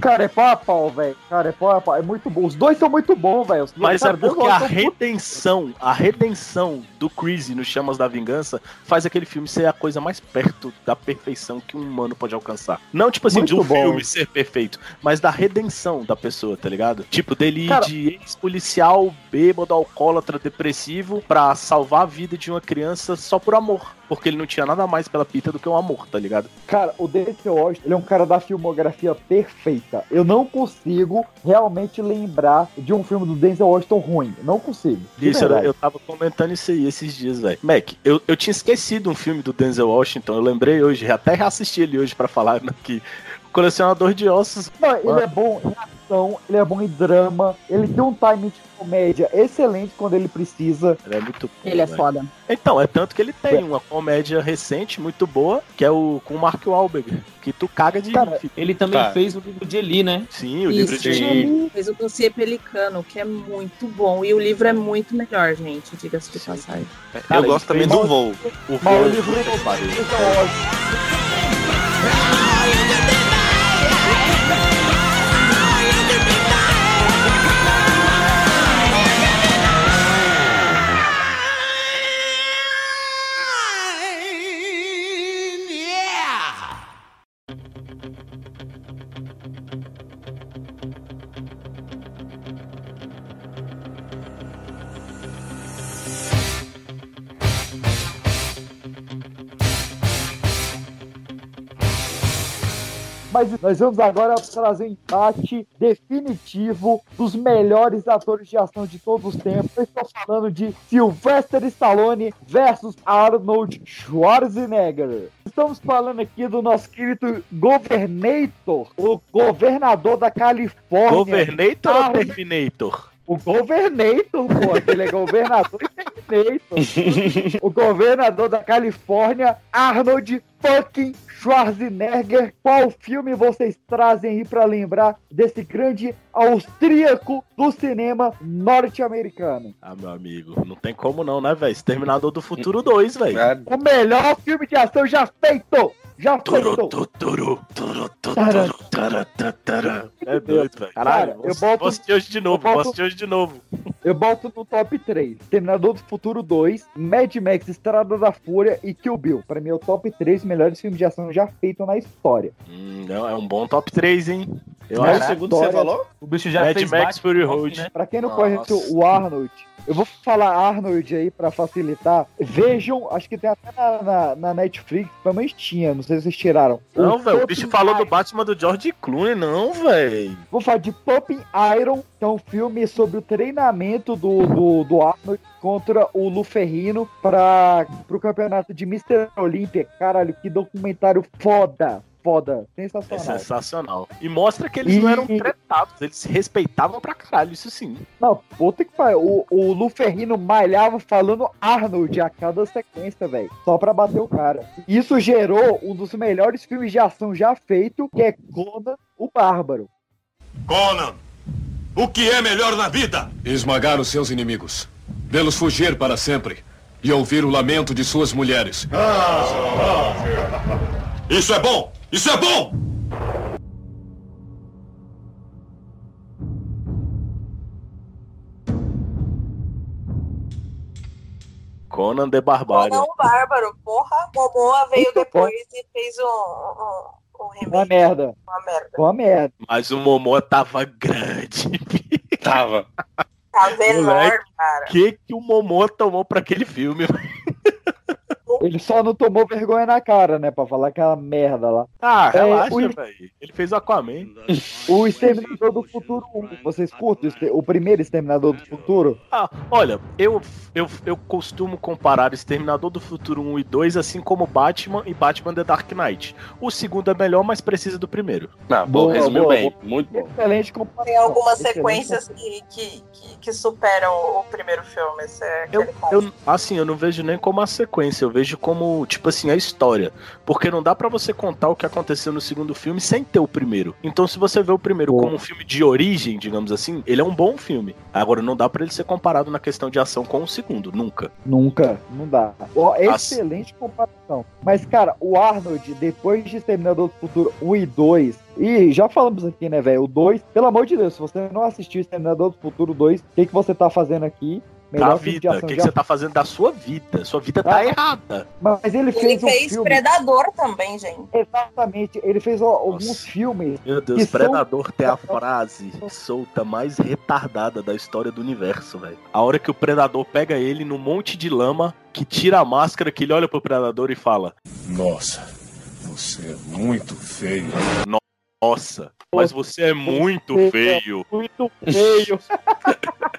Cara, é pau a pau, velho. Cara, é pau a pau. É muito bom. Os dois são muito bons, velho. Mas cara, é porque a redenção, a redenção do Crazy no Chamas da Vingança faz aquele filme ser a coisa mais perto da perfeição que um humano pode alcançar. Não, tipo assim, de um Muito bom. filme ser perfeito, mas da redenção da pessoa, tá ligado? Tipo, dele Cara- de ex-policial, bêbado, alcoólatra, depressivo, pra salvar a vida de uma criança só por amor. Porque ele não tinha nada mais pela pita do que um amor, tá ligado? Cara, o Denzel Washington, ele é um cara da filmografia perfeita. Eu não consigo realmente lembrar de um filme do Denzel Washington ruim. Não consigo. Isso, eu tava comentando isso aí esses dias, velho. Mac, eu, eu tinha esquecido um filme do Denzel Washington, eu lembrei hoje, até reassisti ele hoje pra falar aqui. Colecionador de ossos. Não, ele é bom em ação, ele é bom em drama, ele tem um timing de comédia excelente quando ele precisa. Ele é muito bom, Ele é velho. foda. Então, é tanto que ele tem uma comédia recente muito boa, que é o com o Mark Wahlberg, que tu caga de Cara, ele também Tá. fez o livro de Eli, né? Sim, o livro de Eli. Fez o dossiê Pelicano, que é muito bom. E o livro é muito melhor, gente, diga-se de passagem. Eu gosto também do voo. O Mas o voo livro é Mas nós vamos agora trazer um empate definitivo dos melhores atores de ação de todos os tempos. Eu estou falando de Sylvester Stallone versus Arnold Schwarzenegger. Estamos falando aqui do nosso querido Governator, o governador da Califórnia. Governator ou Arnold- Terminator? O Governator, pô, ele é governador e Terminator. o governador da Califórnia, Arnold fucking Schwarzenegger. Qual filme vocês trazem aí pra lembrar desse grande austríaco do cinema norte-americano? Ah, meu amigo, não tem como não, né, velho? Exterminador do Futuro 2, velho. O melhor filme de ação já feito! Já feito! Turu, turu, turu, tara, tara, tara. É doido, velho. Caralho, eu boto- vou assistir hoje de novo, eu boto- vou assistir hoje de novo. Eu boto no top 3. Terminador do Futuro 2, Mad Max, Estrada da Fúria e Kill Bill. Pra mim é o top 3 melhores filmes de ação já feitos na história. Hum, não, é um bom top 3, hein? Eu Qual acho. o segundo que você falou? O bicho já Mad fez Max Batman, Fury Road. né? Pra quem não Nossa. conhece o Arnold, eu vou falar Arnold aí pra facilitar. Vejam, acho que tem até na, na, na Netflix, também tinha, não sei se vocês tiraram. Não, velho, o bicho falou do. Batman do George Clooney, não, velho. Vou falar de Pumping Iron, que é um filme sobre o treinamento do, do, do Arnold contra o Luferrino para pro campeonato de Mr. Olympia. Caralho, que documentário foda, foda, É sensacional. sensacional. E mostra que eles não E- eram tretados, eles se respeitavam pra caralho, isso sim. Não, puta que pariu. O, o Luferrino malhava falando Arnold a cada sequência, velho. Só pra bater o cara. Isso gerou um dos melhores filmes de ação já feito, que é Conan o Bárbaro. Conan, o que é melhor na vida? Esmagar os seus inimigos, vê-los fugir para sempre e ouvir o lamento de suas mulheres. Isso é bom! Isso é bom! Conan the Barbarian. Conan o Bárbaro, porra. Momoa veio depois e fez um, um, um remake. Uma merda. Uma merda. Uma merda. Mas o Momoa tava grande. Tava. Tá enorme, cara. O que, que o Momoa tomou pra aquele filme? Ele só não tomou vergonha na cara, né? Pra falar aquela merda lá. Ah, É, relaxa, o- velho. Ele fez o Aquaman. O Exterminador do Futuro 1, vocês curtem o primeiro Exterminador do Futuro? Ah, olha, eu, eu, eu costumo comparar Exterminador do Futuro 1 e 2, assim como Batman e Batman The Dark Knight. O segundo é melhor, mas precisa do primeiro. Ah, Boa, resumiu boa, bem. boa. Muito bom. Excelente comparação. Tem algumas Excelente sequências que, que, que, que superam o primeiro filme. Esse é Eu, eu, assim, eu não vejo nem como a sequência, eu vejo como, tipo assim, a história. Porque não dá pra você contar o que aconteceu no segundo filme sem ter o primeiro. Então, se você vê o primeiro como um filme de origem, digamos assim, ele é um bom filme. Agora, não dá pra ele ser comparado na questão de ação com o segundo, nunca. Nunca, não dá. Ó, As- excelente comparação. Mas, cara, o Arnold, depois de Exterminador do Futuro 1 e 2, e já falamos aqui, né, velho? O 2, pelo amor de Deus, se você não assistiu Exterminador do Futuro 2, o que, que você tá fazendo aqui? Da filme de vida. O que, que você tá fazendo da sua vida? Sua vida tá Ah. errada. Mas ele Ele fez um fez filme. Predador também, gente. Exatamente, ele fez ó, alguns filmes. Meu Deus, que são- Predador tem a frase solta mais retardada da história do universo, velho. A hora que o Predador pega ele num monte de lama, que tira a máscara, que ele olha pro Predador e fala: Nossa, você é muito feio. Nossa, mas você é muito Você é feio. Muito feio.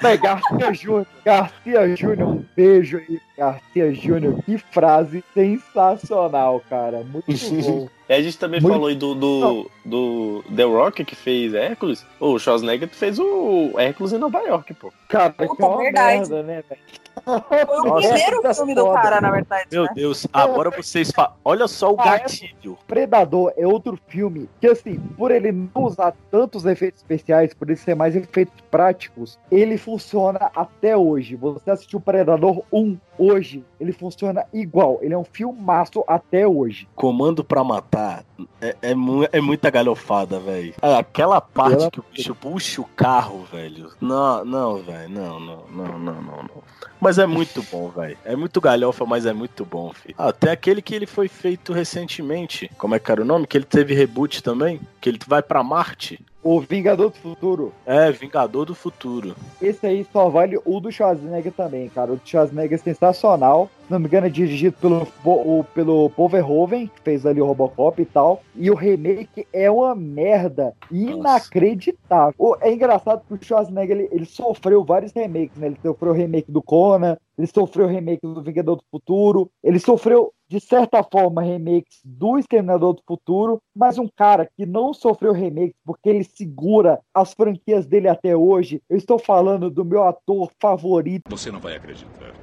Véi, Garcia Júnior, Garcia Júnior, um beijo aí, Garcia Júnior. Que frase sensacional, cara. Muito bom. E a gente também Muito- falou aí do, do, do The Rock que fez Hércules. O Schwarzenegger fez o Hércules em Nova York, pô. Cara, que é uma verdade. merda, né, velho? Foi o Nossa, primeiro filme do foda. cara, na verdade. Meu né? Deus, agora vocês falam. Olha só o Ah, é? gatilho. Predador é outro filme que, assim, por ele não usar tantos efeitos especiais, por ele ser mais efeitos práticos, ele funciona até hoje. Você assistiu Predador 1 hoje, ele funciona igual. Ele é um filmaço até hoje. Comando pra matar é, é, mu- é muita galhofada, velho. É aquela parte Ela- que o bicho puxa o carro, velho. Não, não, velho. Não, não, não, não, não, não. Mas é muito bom, velho. É muito galhofa, mas é muito bom, filho. Ah, até aquele que ele foi feito recentemente. Como é que era o nome? Que ele teve reboot também. Que ele vai pra Marte. O Vingador do Futuro, É, Vingador do Futuro. esse aí só vale o do Schwarzenegger também, cara. O do Schwarzenegger é sensacional. Se não me engano, é dirigido pelo, o- pelo Paul Verhoeven, que fez ali o Robocop e tal. E o remake é uma merda inacreditável. O- É engraçado que o Schwarzenegger ele, ele sofreu vários remakes, né? Ele sofreu o remake do Conan, ele sofreu remake do Vingador do Futuro, ele sofreu, de certa forma, remakes do Exterminador do Futuro, mas um cara que não sofreu remakes porque ele segura as franquias dele até hoje. Eu estou falando do meu ator favorito. Você não vai acreditar.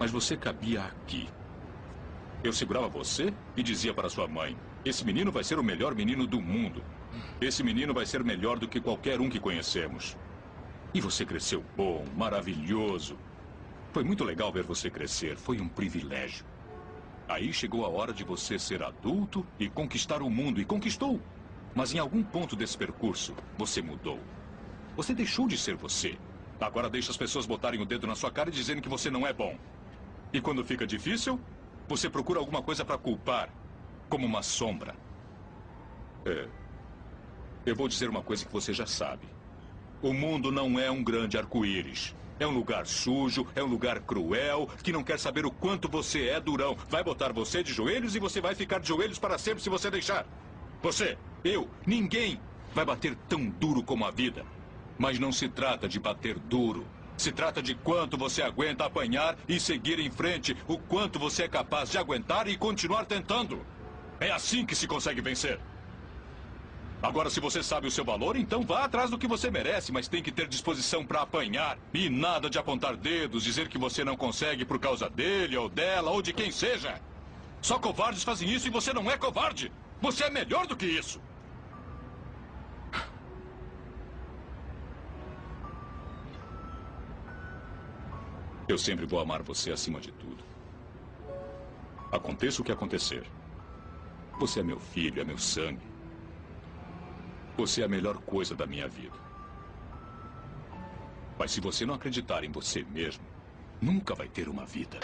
Mas você cabia aqui. Eu segurava você e dizia para sua mãe: Esse menino vai ser o melhor menino do mundo. Esse menino vai ser melhor do que qualquer um que conhecemos. E você cresceu bom, maravilhoso. Foi muito legal ver você crescer. Foi um privilégio. Aí chegou a hora de você ser adulto e conquistar o mundo. E conquistou. Mas em algum ponto desse percurso, você mudou. Você deixou de ser você. Agora deixa as pessoas botarem o dedo na sua cara e dizendo que você não é bom. E quando fica difícil, você procura alguma coisa para culpar, como uma sombra. É. Eu vou dizer uma coisa que você já sabe. O mundo não é um grande arco-íris. É um lugar sujo, é um lugar cruel, que não quer saber o quanto você é durão. Vai botar você de joelhos e você vai ficar de joelhos para sempre se você deixar. Você, eu, ninguém vai bater tão duro como a vida. Mas não se trata de bater duro. Se trata de quanto você aguenta apanhar e seguir em frente, o quanto você é capaz de aguentar e continuar tentando. É assim que se consegue vencer. Agora, se você sabe o seu valor, então vá atrás do que você merece, mas tem que ter disposição para apanhar. E nada de apontar dedos, dizer que você não consegue por causa dele ou dela ou de quem seja. Só covardes fazem isso e você não é covarde. Você é melhor do que isso. Eu sempre vou amar você acima de tudo. Aconteça o que acontecer. Você é meu filho, é meu sangue. Você é a melhor coisa da minha vida. Mas se você não acreditar em você mesmo, nunca vai ter uma vida.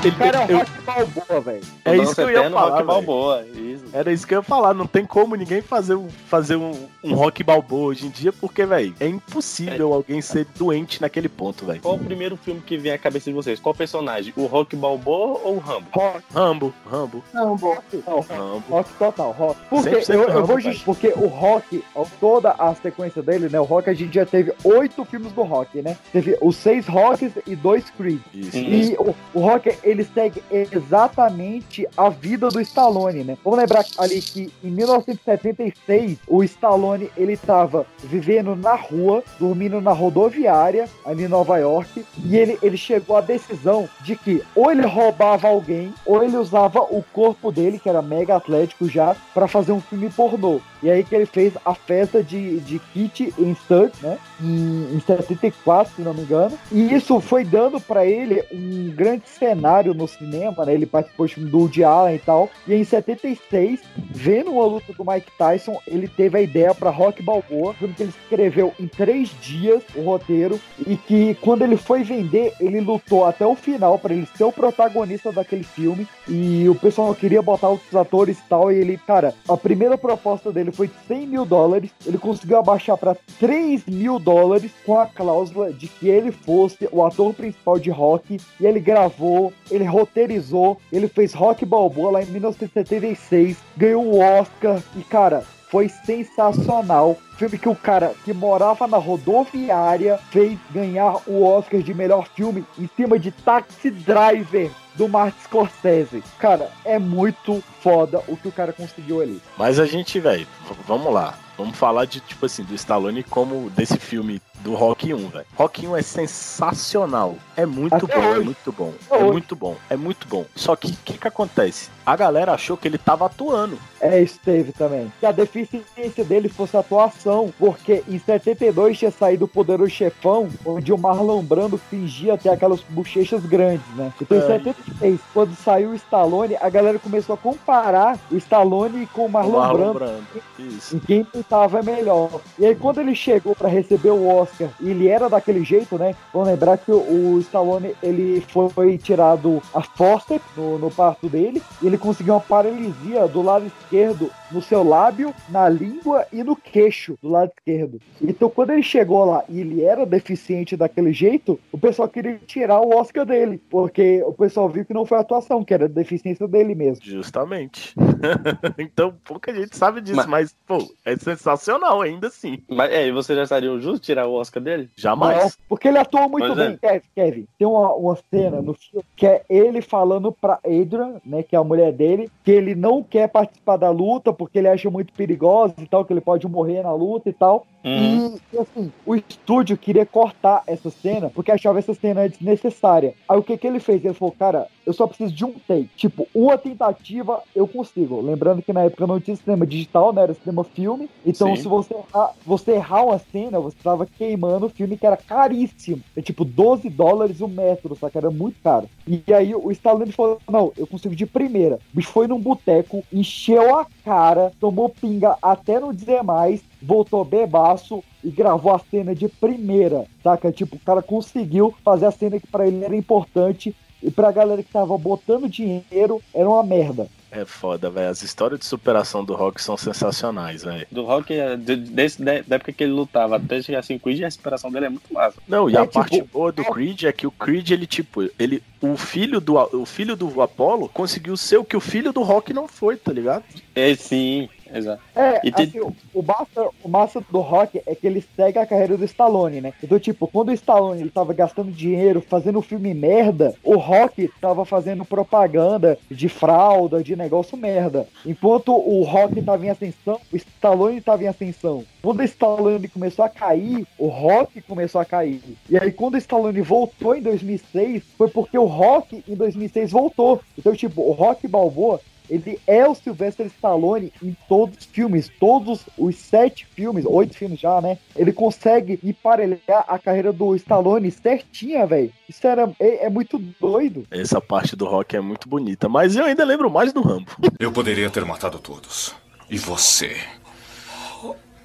O cara é o Rock Balboa, velho. É isso que eu ia falar, Rock. Balboa. Isso. Era isso que eu ia falar. Não tem como ninguém fazer um, fazer um, um rock balboa hoje em dia, porque, velho, é impossível alguém ser doente naquele ponto, velho. Qual o primeiro filme que vem à cabeça de vocês? Qual personagem? O Rock Balboa ou o Rambo? Rock. Rambo, Rambo. Não, Rambo. rock total, rock. Porque 100% eu, eu Rambo, vou porque o rock, toda a sequência dele, né? O rock a gente já teve oito filmes do rock, né? Teve os seis rocks e dois Creed. Isso. E o, o rock, ele segue exatamente a vida do Stallone, né? Vamos lembrar ali que em 1976, o Stallone, ele tava vivendo na rua, dormindo na rodoviária, ali em Nova York, e ele, ele chegou à decisão de que ou ele roubava alguém, ou ele usava o corpo dele, que era mega atlético já, pra fazer um filme pornô. E aí que ele fez a festa de, de Kit em Stud, né? Em, em 74, se não me engano. E isso foi dando pra ele um grande cenário no cinema, né? Ele participou de filme do Woody Allen e tal. E em 76, vendo uma luta do Mike Tyson, ele teve a ideia pra Rock Balboa, filme que ele escreveu em três dias o roteiro e que quando ele foi vender, ele lutou até o final pra ele ser o protagonista daquele filme. E o pessoal queria botar outros atores e tal. E ele, cara, a primeira proposta dele foi de 100 mil dólares. Ele conseguiu abaixar pra 3 mil dólares com a cláusula de que ele fosse o ator principal de rock. E ele gravou, ele roteirizou, ele fez Rock Balboa lá em 1976, ganhou o Oscar. E, cara, foi sensacional. Filme que o cara que morava na rodoviária fez ganhar o Oscar de melhor filme em cima de Taxi Driver do Martin Scorsese. Cara, é muito foda o que o cara conseguiu ali. Mas a gente, velho, vamos lá. Vamos falar de, tipo assim, do Stallone como desse filme do Rock 1, velho. Rock 1 é sensacional. É muito Até bom, é hoje. muito bom. É hoje. muito bom, é muito bom. Só que o que, que acontece? A galera achou que ele tava atuando. É, isso teve também. Que a deficiência dele fosse atuação, porque em 72 tinha saído o Poderoso Chefão, onde o Marlon Brando fingia ter aquelas bochechas grandes, né? Então em É. 76, quando saiu o Stallone, a galera começou a comparar o Stallone com o Marlon, Marlon Brando. Brando. Isso. Em quem tava melhor. E aí, quando ele chegou pra receber o Oscar, e ele era daquele jeito, né? Vamos lembrar que o, Stallone ele foi tirado a forceps no, no parto dele, e ele conseguiu uma paralisia do lado esquerdo no seu lábio, na língua e no queixo do lado esquerdo. Então, quando ele chegou lá e ele era deficiente daquele jeito, o pessoal queria tirar o Oscar dele, porque o pessoal viu que não foi a atuação, que era a deficiência dele mesmo. Justamente. então, pouca gente sabe disso, Mas- mas, pô, é sensacional ainda assim. Mas é, e vocês já estariam justos tirar o Oscar dele? Jamais. Não, porque ele atuou muito Pois bem, é. Kevin, Kevin. Tem uma, uma cena no filme que é ele falando pra Adrian, né, que é a mulher dele, que ele não quer participar da luta porque ele acha muito perigosa e tal, que ele pode morrer na luta e tal. Uhum. E, assim, o estúdio queria cortar essa cena porque achava essa cena desnecessária. Aí o que que ele fez? Ele falou, cara, eu só preciso de um take. Tipo, uma tentativa eu consigo. Lembrando que na época não tinha cinema digital, né? Era cinema filme. Então, Sim. se você errar, você errar uma cena, você tava queimando o filme que era caríssimo. É tipo 12 dólares o metro, só que era muito caro. E aí o Stallone falou: Não, eu consigo de primeira. O bicho foi num boteco, encheu a cara, tomou pinga até não dizer mais, voltou bebaço e gravou a cena de primeira, saca? Tipo, o cara conseguiu fazer a cena que pra ele era importante e pra galera que tava botando dinheiro era uma merda. É foda, velho. As histórias de superação do Rock são sensacionais, velho. Do Rock, é, de- desse, da da época que ele lutava até chegar assim, Creed, a respiração dele é muito massa. Não, e É, a tipo, parte boa do Creed é que o Creed, ele, tipo, ele. O filho do, o filho do Apollo conseguiu ser o que o filho do Rock não foi, tá ligado? É, sim, exato. É, E assim, o, o massa, o massa do Rock é que ele segue a carreira do Stallone, né? Então, tipo, quando o Stallone ele tava gastando dinheiro fazendo filme merda, o Rock tava fazendo propaganda de fralda, de negócio merda. Enquanto o Rock tava em ascensão, o Stallone tava em ascensão. Quando o Stallone começou a cair, o Rock começou a cair. E aí, quando o Stallone voltou em 2006, foi porque o Rock em 2006 voltou. Então, tipo, o Rock Balboa ele é o Sylvester Stallone em todos os filmes, todos os sete filmes, oito filmes já, né? Ele consegue emparelhar a carreira do Stallone certinha, velho. Isso era, é, é muito doido. Essa parte do Rock é muito bonita, mas eu ainda lembro mais do Rambo. Eu poderia ter matado todos. E você?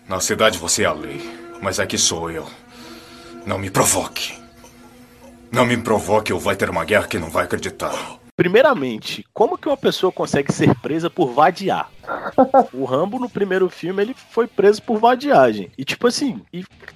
Na cidade você é a lei, mas aqui sou eu. Não me provoque. Não me provoque ou vai ter uma guerra que não vai acreditar. Primeiramente, como que uma pessoa consegue ser presa por vadiar? O Rambo, no primeiro filme, ele foi preso por vadiagem. E, tipo assim,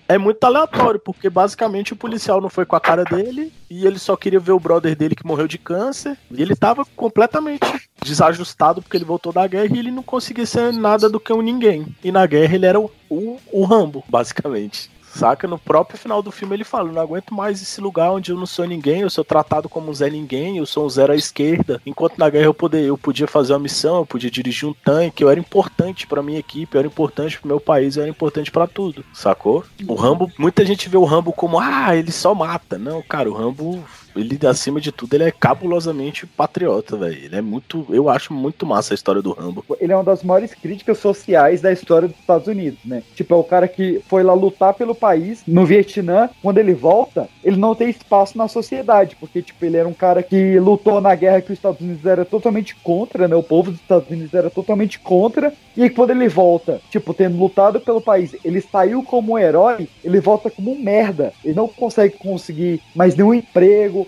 é muito aleatório, porque basicamente o policial não foi com a cara dele e ele só queria ver o brother dele que morreu de câncer. E ele tava completamente desajustado porque ele voltou da guerra e ele não conseguia ser nada do que um ninguém. E na guerra ele era o, o, o Rambo, basicamente. Saca? No próprio final do filme ele fala: não aguento mais esse lugar onde eu não sou ninguém, eu sou tratado como um Zé Ninguém, eu sou um zero à esquerda. Enquanto na guerra eu, poder, eu podia fazer uma missão, eu podia dirigir um tanque, eu era importante pra minha equipe, eu era importante pro meu país, eu era importante pra tudo. Sacou? O Rambo, muita gente vê o Rambo como, ah, ele só mata. Não, cara, o Rambo ele, acima de tudo, ele é cabulosamente patriota, velho. Ele é muito. Eu acho muito massa a história do Rambo. Ele é uma das maiores críticas sociais da história dos Estados Unidos, né? Tipo, é o cara que foi lá lutar pelo país no Vietnã. Quando ele volta, ele não tem espaço na sociedade, porque, tipo, ele era um cara que lutou na guerra que os Estados Unidos era totalmente contra, né? O povo dos Estados Unidos era totalmente contra. E quando ele volta, tipo, tendo lutado pelo país, ele saiu como um herói, ele volta como um merda. Ele não consegue conseguir mais nenhum emprego,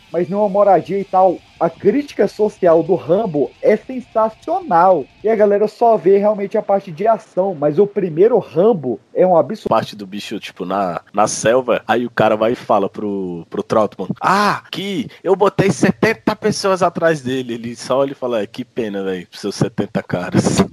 mas nenhuma moradia e tal. A crítica social do Rambo é sensacional. E a galera só vê realmente a parte de ação, mas o primeiro Rambo é um absurdo. Parte do bicho, tipo, na, na selva, aí o cara vai e fala pro, pro Troutman: Ah, que eu botei 70 pessoas atrás dele. Ele só olha e fala: é, Que pena, velho, seus 70 caras.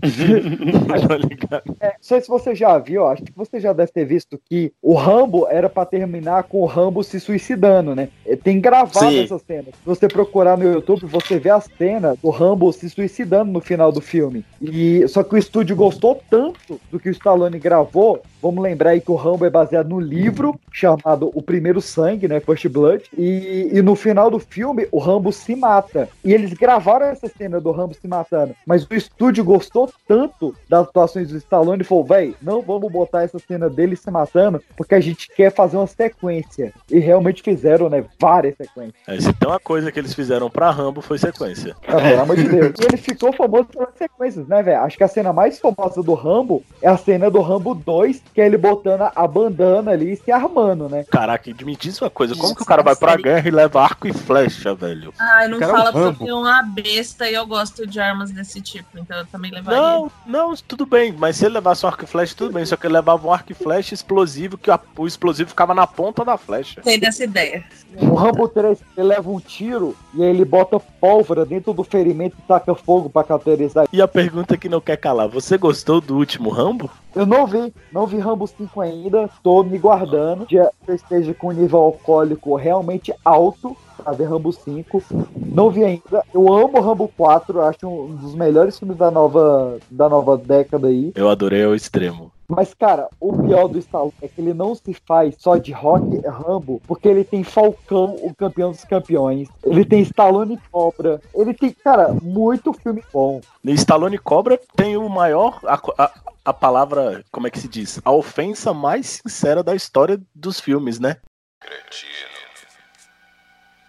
é, não sei se você já viu, acho que você já deve ter visto que o Rambo era para terminar com o Rambo se suicidando, né? Tem gravado Sim. Essa cena. Se você procurar no YouTube, você vê a cena do Rambo se suicidando no final do filme. E só que o estúdio gostou tanto do que o Stallone gravou. Vamos lembrar aí que o Rambo é baseado no livro chamado O Primeiro Sangue, né? First Blood. E, e no final do filme, o Rambo se mata. E eles gravaram essa cena do Rambo se matando. Mas o estúdio gostou tanto das atuações do Stallone e falou: véi, não vamos botar essa cena dele se matando, porque a gente quer fazer uma sequência. E realmente fizeram, né? Várias sequências. É, se tem uma coisa que eles fizeram pra Rambo foi sequência. Ah, pelo amor de Deus. E ele ficou famoso pelas sequências, né, velho? Acho que a cena mais famosa do Rambo é a cena do Rambo 2, que é ele botando a bandana ali e se armando, né? Caraca, me diz uma coisa: como que o cara vai pra guerra e leva arco e flecha, velho? Ai, não Cara, é fala o porque eu tenho uma besta e eu gosto de armas desse tipo, então eu também levaria. Não, não, tudo bem, mas se ele levasse um arco e flecha, tudo bem. Só que ele levava um arco e flecha explosivo, que a- o explosivo ficava na ponta da flecha. Sei dessa ideia. O Rambo 3, ele leva um tiro e aí ele bota pólvora dentro do ferimento e taca fogo pra cauterizar. E a pergunta que não quer calar: você gostou do último Rambo? Eu não vi, não vi Rambo 5 ainda, tô me guardando. Já eu esteja com um nível alcoólico realmente alto pra ver Rambo 5. Não vi ainda. Eu amo Rambo 4, acho um dos melhores filmes da nova, da nova década aí. Eu adorei ao extremo. Mas, cara, o pior do Stallone é que ele não se faz só de rock Rambo, porque ele tem Falcão, o campeão dos campeões. Ele tem Stallone Cobra. Ele tem, cara, muito filme bom. Stallone Cobra tem o maior. A, a, a palavra, como é que se diz? A ofensa mais sincera da história dos filmes, né? Cretino.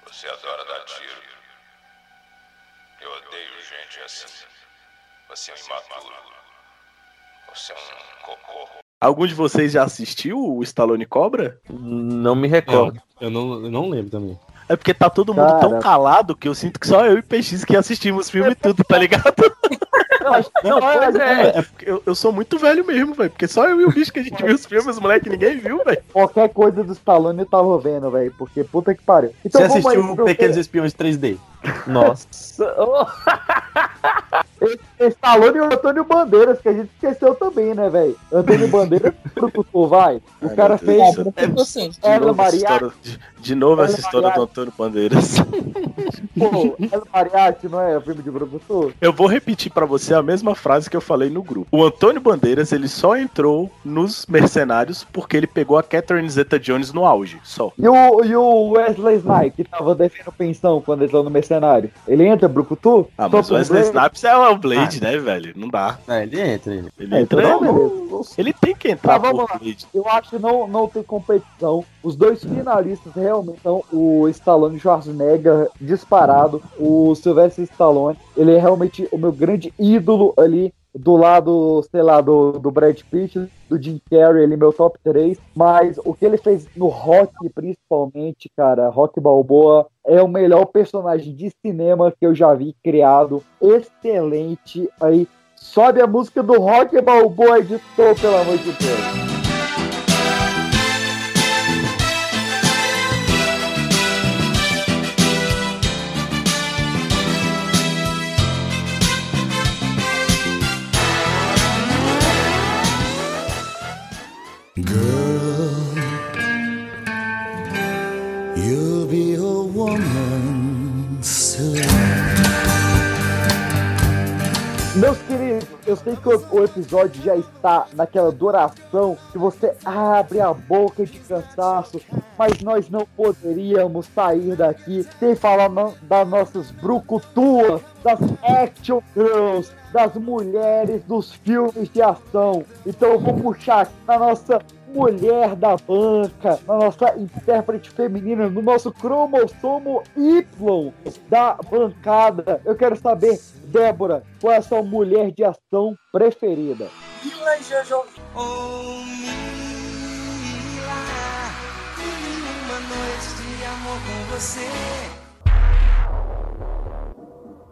Você adora dar tiro. Eu odeio gente assim. Você é um imaturo. Você é um cocô. Algum de vocês já assistiu o Stallone Cobra? Não me recordo. Eu não, eu não lembro também. É porque tá todo mundo tão Cara. calado que eu sinto que só eu e PX que assistimos o filme tudo, tá ligado? Não, pois é. É porque eu, eu sou muito velho mesmo, velho. Porque só eu e o bicho que a gente viu os filmes, moleque, ninguém viu, velho. Qualquer coisa do Stallone eu tava vendo, velho. Porque puta que pariu. Você vamos aí assistiu Pequenos Espiões 3D? Nossa. Stallone e o Antônio Bandeiras, que a gente esqueceu também, né, velho? Antônio Bandeiras, produtor, vai. O Ai, cara fez. céu. De Ela novo, história, de, de novo essa Ela história do. Antônio Bandeiras. Pô, El Mariachi, não é filme de produtor? Eu vou repetir pra você a mesma frase que eu falei no grupo. O Antônio Bandeiras, ele só entrou nos Mercenários porque ele pegou a Catherine Zeta-Jones no auge, só. E o, e o Wesley Snipes, que tava devendo pensão quando entrou no Mercenário? Ele entra, Brucutu? Ah, Só mas o Wesley? Snipes é o Blade, né, velho? Não dá. É, ele entra, ele. Ele É, entra. então, não, ele tem que Tá, entrar vamos por lá. Blade. Eu acho que não, não tem competição. Os dois finalistas realmente são o Stallone e Schwarzenegger disparado. O Sylvester Stallone, ele é realmente o meu grande ídolo ali. Do lado, sei lá, do, do Brad Pitt, do Jim Carrey, ele é meu top 3. Mas o que ele fez no Rock, principalmente, cara, Rock Balboa, é o melhor personagem de cinema que eu já vi criado. Excelente aí. Sobe a música do Rock Balboa, editor, pelo amor de Deus. Meus queridos, eu sei que o, episódio já está naquela duração que você abre a boca de cansaço, mas nós não poderíamos sair daqui sem falar das nossas brucutuas, das action girls, das mulheres dos filmes de ação. Então eu vou puxar aqui na nossa mulher da banca, na nossa intérprete feminina, no nosso cromossomo Y da bancada. Eu quero saber, Débora, qual é a sua mulher de ação preferida? Mila Jojo. Uma noite de amor com você.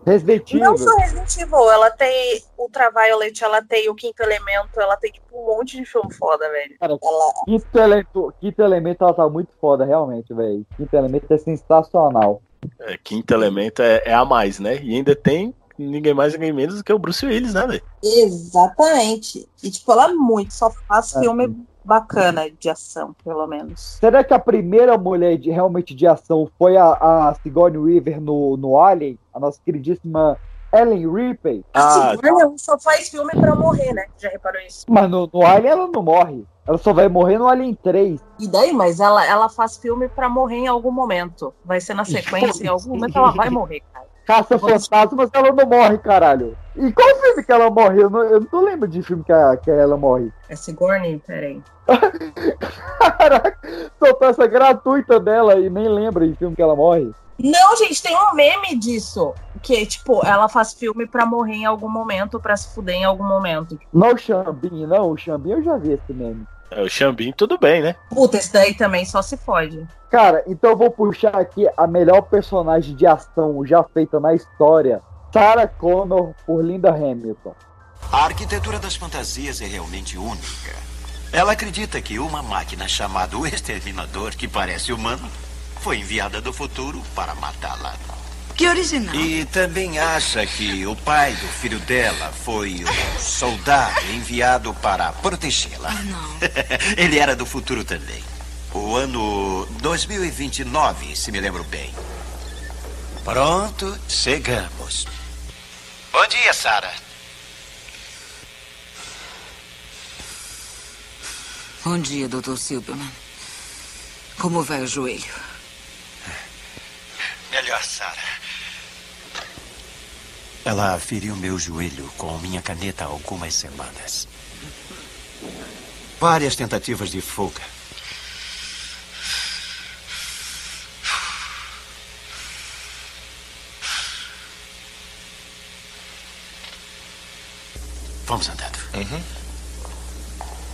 Resident Evil. Não só Resident Evil, ela tem Ultraviolet, ela tem o Quinto Elemento, ela tem tipo um monte de filme foda, velho. Cara, Ela... Quinto elemento, quinto elemento ela tá muito foda, realmente, velho. Quinto elemento é sensacional. É, quinto elemento é, é a mais, né? E ainda tem ninguém mais, ninguém menos do que o Bruce Willis, né, velho? Exatamente. E tipo, ela muito, só faz É. filme bacana de ação, pelo menos. Será que a primeira mulher de, realmente de ação foi a, a Sigourney Weaver no, no Alien? A nossa queridíssima Ellen Ripley? A Sigourney só faz filme pra morrer, né? Já reparou isso? Mas no, no Alien ela não morre. Ela só vai morrer no Alien 3. E daí, mas ela, ela faz filme pra morrer em algum momento. Vai ser na sequência, em algum momento ela vai morrer, cara. Caça fantasmas, ela não morre, caralho. E qual filme que ela morre? Eu não, eu não lembro de filme que, a- que ela morre. É Sigourney? Peraí. Caraca, soltou essa gratuita dela e nem lembra de filme que ela morre. Não, gente, tem um meme disso. Que, tipo, ela faz filme pra morrer em algum momento, pra se fuder em algum momento. Não o Xambin, não. O Xambin eu já vi esse meme. É, o Xambin, tudo bem, né? Puta, esse daí também só se fode. Cara, então eu vou puxar aqui a melhor personagem de ação já feita na história. Sarah Connor por Linda Hamilton. A arquitetura das fantasias é realmente única. Ela acredita que uma máquina chamada o Exterminador, que parece humano, foi enviada do futuro para matá-la. Que original. E também acha que o pai do filho dela foi um soldado enviado para protegê-la. Ele era do futuro também. O ano 2029, se me lembro bem. Pronto, chegamos. Bom dia, Sarah. Bom dia, Dr. Silverman. Como vai o joelho? Melhor, Sarah. Ela feriu meu joelho com minha caneta há algumas semanas. Várias tentativas de fuga. Vamos andando.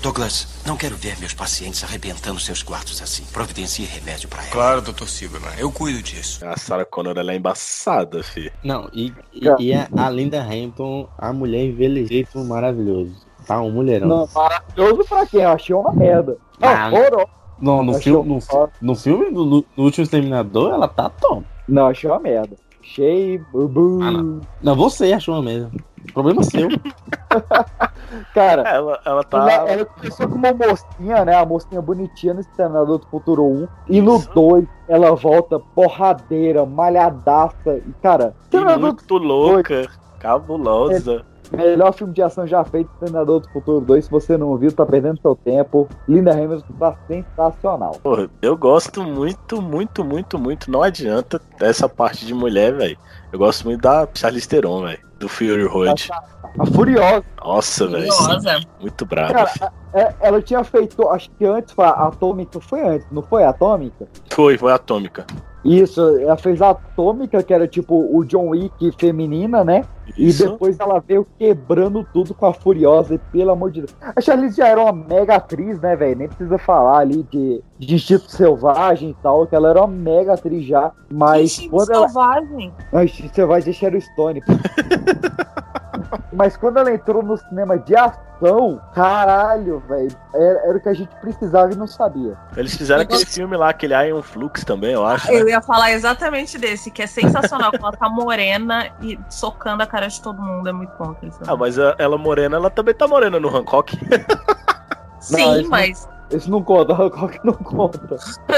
Douglas, não quero ver meus pacientes arrebentando seus quartos assim. Providencie remédio para ela. Claro, Dr. Silverman, eu cuido disso. A Sarah Connor, ela é embaçada, fi. Não, e, e, e a, a Linda Hamilton, a mulher envelheceu maravilhoso. Tá um mulherão. Não, maravilhoso pra quê? Eu achei uma merda. Não, Ah, horror. Não, no, filme, no, no filme do, no último Exterminador, ela tá top. Não, achei uma merda. Achei. bubu. Não, você achou uma merda. Problema seu. Cara, ela, ela tá. ela, ela começou como uma mocinha, né? A mocinha bonitinha no Exterminador do Futuro 1. E no 2, ela volta porradeira, malhadaça. E, cara, E muito louca, cabulosa. Melhor filme de ação já feito, Exterminador do Futuro 2. Se você não viu, tá perdendo seu tempo. Linda Hamilton tá sensacional. Porra, eu gosto muito, muito, muito, muito. Não adianta essa parte de mulher, velho. Eu gosto muito da Charlize Theron, velho. Do Fury Road. A Furiosa. Nossa, velho. Furiosa. Muito brabo. Cara, a- é- ela tinha feito, acho que antes foi a Atômica, foi antes, não foi a Atômica? Foi, foi atômica. Isso, ela fez a Atômica, que era tipo o John Wick feminina, né? Isso. E depois ela veio quebrando tudo com a Furiosa, e pelo amor de Deus. A Charlize já era uma mega atriz, né, velho? Nem precisa falar ali de, de Instinto Selvagem e tal, que ela era uma mega atriz já. Mas Instinto quando ela. Selvagem. Ah, Instinto Selvagem é Sharon Stone. Mas quando ela entrou no cinema de ação, caralho, velho, era, era o que a gente precisava e não sabia. Eles fizeram aquele filme lá, aquele Iron Flux também, eu acho. né? Eu ia falar exatamente desse, que é sensacional. ela tá morena e socando a cara de todo mundo. É muito bom aquele filme. Ah, mas a- ela morena, ela também tá morena no Hancock. Sim, esse mas. Não, esse não conta, Hancock não conta.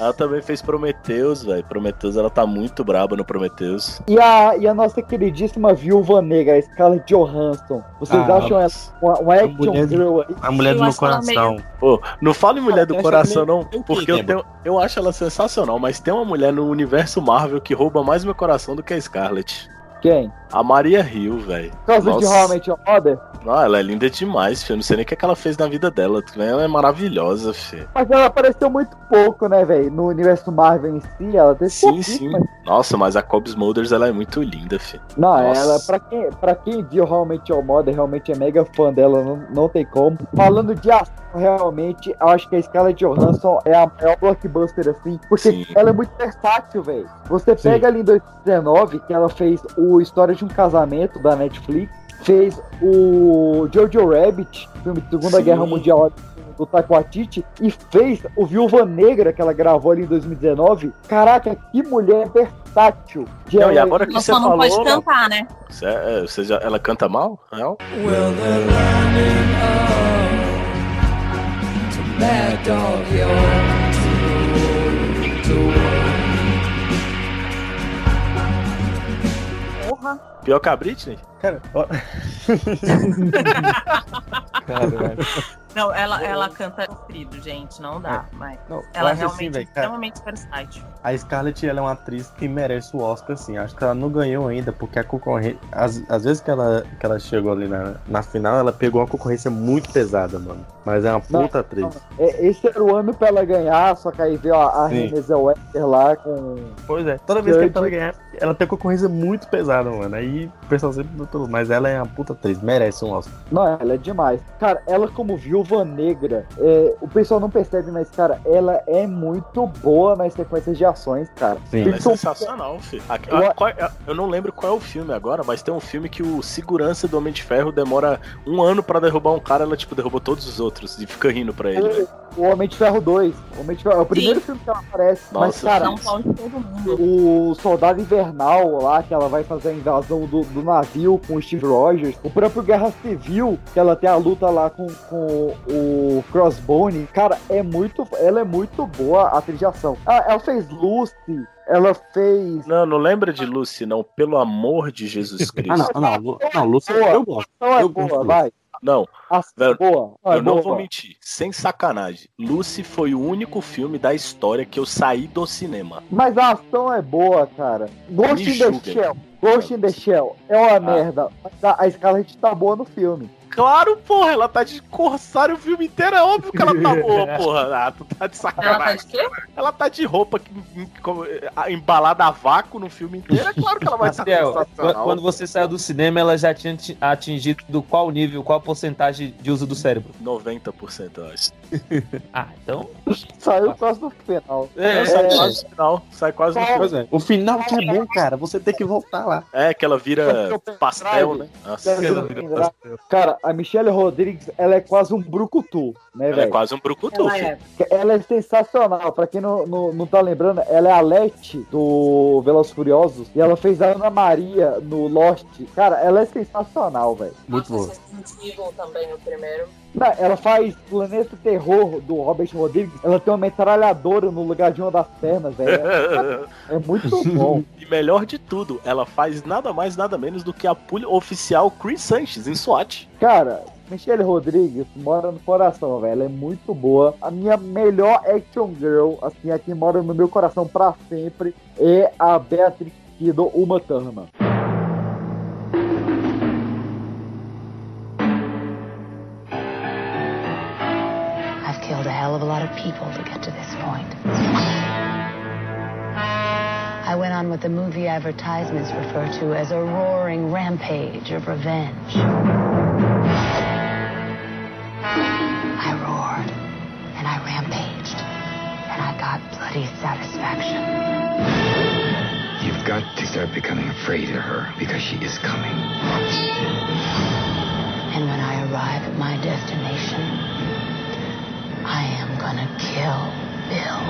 Ela também fez Prometheus, velho. Prometheus, ela tá muito braba no Prometheus. E a, e a nossa queridíssima viúva negra, a Scarlett Johansson. Vocês Ah, acham ela uma, uma action mulher do- girl aí? A mulher do Eu meu coração. Pô, não fale mulher do coração, não, meio- porque eu, tenho, eu acho ela sensacional, mas tem uma mulher no universo Marvel que rouba mais meu coração do que a Scarlett. Quem? A Maria Hill, velho. Causa de Mother? Não, ela é linda demais, filho. Não sei nem o que, é que ela fez na vida dela. Ela é maravilhosa, filho. Mas ela apareceu muito pouco, né, velho? No universo Marvel em si, ela teve Sim, sim. pouquíssimo. Nossa, mas a Cobb Smulders, ela é muito linda, filho. Não, Nossa. ela, pra quem, pra quem viu realmente Your Mother, realmente é mega fã dela, não, não tem como. Falando de ação, realmente, eu acho que a Scarlett Johansson é a maior blockbuster, assim, porque Sim. ela é muito versátil, velho. Você pega ali em 2019, que ela fez o História de um Casamento da Netflix, fez o Jojo Rabbit, filme de Segunda Sim. Guerra Mundial do Taiko Waititi, e fez o Viúva Negra, que ela gravou ali em 2019. Caraca, que mulher versátil. De Não, e ela- agora que Ela você só não falou. pode cantar, né? Você, é, você já, ela canta mal? Real? Well, they're lining up to mad dog your Porra. Pior que a Britney? Cara, ó... Caralho. Não, ela, ela canta sofrido, gente. Não dá. Mas Não, ela acho realmente assim, é velho, cara. extremamente versátil. A Scarlett ela é uma atriz que merece o Oscar, sim. Acho que ela não ganhou ainda, porque a concorrência. Às, às vezes que ela, que ela chegou ali na, na final, ela pegou uma concorrência muito pesada, mano. Mas é uma Não, puta atriz. É, esse era o ano pra ela ganhar, só que aí veio a, a. Renée Zellweger lá com. Pois é, toda vez que Judge. ela ganhar, ela tem concorrência muito pesada, mano. Aí o pessoal sempre mas ela é uma puta atriz, merece um Oscar. Não, ela é demais. Cara, ela como viúva negra, é, o pessoal não percebe, mas, cara, ela é muito boa nas sequências de ações, cara. Sim. Ela é Então, sensacional, filho. A- Eu- a- qual- a- eu não lembro qual é o filme agora, mas tem um filme que o segurança do Homem de Ferro demora um ano pra derrubar um cara, ela, tipo, derrubou todos os outros e fica rindo pra ele, velho. O Homem de Ferro 2. O Homem de Ferro, é o primeiro filme que ela aparece. mas, Nossa, cara, todo mundo. o Soldado Invernal lá, que ela vai fazer a invasão do, do navio com o Steve Rogers. O próprio Guerra Civil, que ela tem a luta lá com, com o Crossbone. Cara, é muito. Ela é muito boa a atriz de ação. Ela, ela fez Lucy. Ela fez. Não, não lembra de Lucy, não. Pelo amor de Jesus Cristo. Ah, não, não, não, Boa. eu gosto. Não é Eu boa, gosto. vai. Não, Ação Velho, boa. Não, é eu não boa. vou mentir. Sem sacanagem. Lucy foi o único filme da história que eu saí do cinema. Mas a ação é boa, cara. Ghost Me in the julguem. Shell. Ghost in the Shell é uma merda. Mas a, a Scarlett tá boa no filme. Claro, porra, ela tá de corsário o filme inteiro, é óbvio que ela tá boa, porra. Ah, tu tá de Ela tá sacanagem. de quê? Ela tá de roupa que- como- embalada a vácuo no filme inteiro, é claro que ela vai estar Maciel, sensacional. quando você saiu do cinema, ela já tinha ti- atingido qual nível, qual porcentagem de uso do cérebro? 90%, eu acho. Ah, então. Saiu quase no final. É, sai quase no final. Sai quase no final. É, o final que é bom, cara, você tem que voltar lá. É, que ela vira pastel, né? Nossa, Ela vira- Cara, a Michelle Rodrigues, ela é quase um brucutu, né, ela é velho? quase um brucutu, Ela filho. é. Ela é sensacional. Pra quem não, não, não tá lembrando, ela é a Leti do Velozes Furiosos. E ela fez a Ana Maria no Lost. Cara, ela é sensacional, velho. Muito bom. Também, o primeiro. Não, Ela faz Planeta Terror do Robert Rodrigues. Ela tem uma metralhadora no lugar de uma das pernas, velho. É, é muito bom. E melhor de tudo, ela faz nada mais, nada menos do que a pulha oficial Chris Sanches em SWAT. Cara, Michelle Rodrigues mora no coração, velho. Ela é muito boa. A minha melhor action girl, assim, a que mora no meu coração pra sempre, é a Beatrix Kido Uma Thurman. Killed a hell of a lot of people to get to this point. I went on what the movie advertisements refer to as a roaring rampage of revenge. I roared, and I rampaged, and I got bloody satisfaction. You've got to start becoming afraid of her because she is coming. And when I arrive at my destination, I am gonna kill Bill.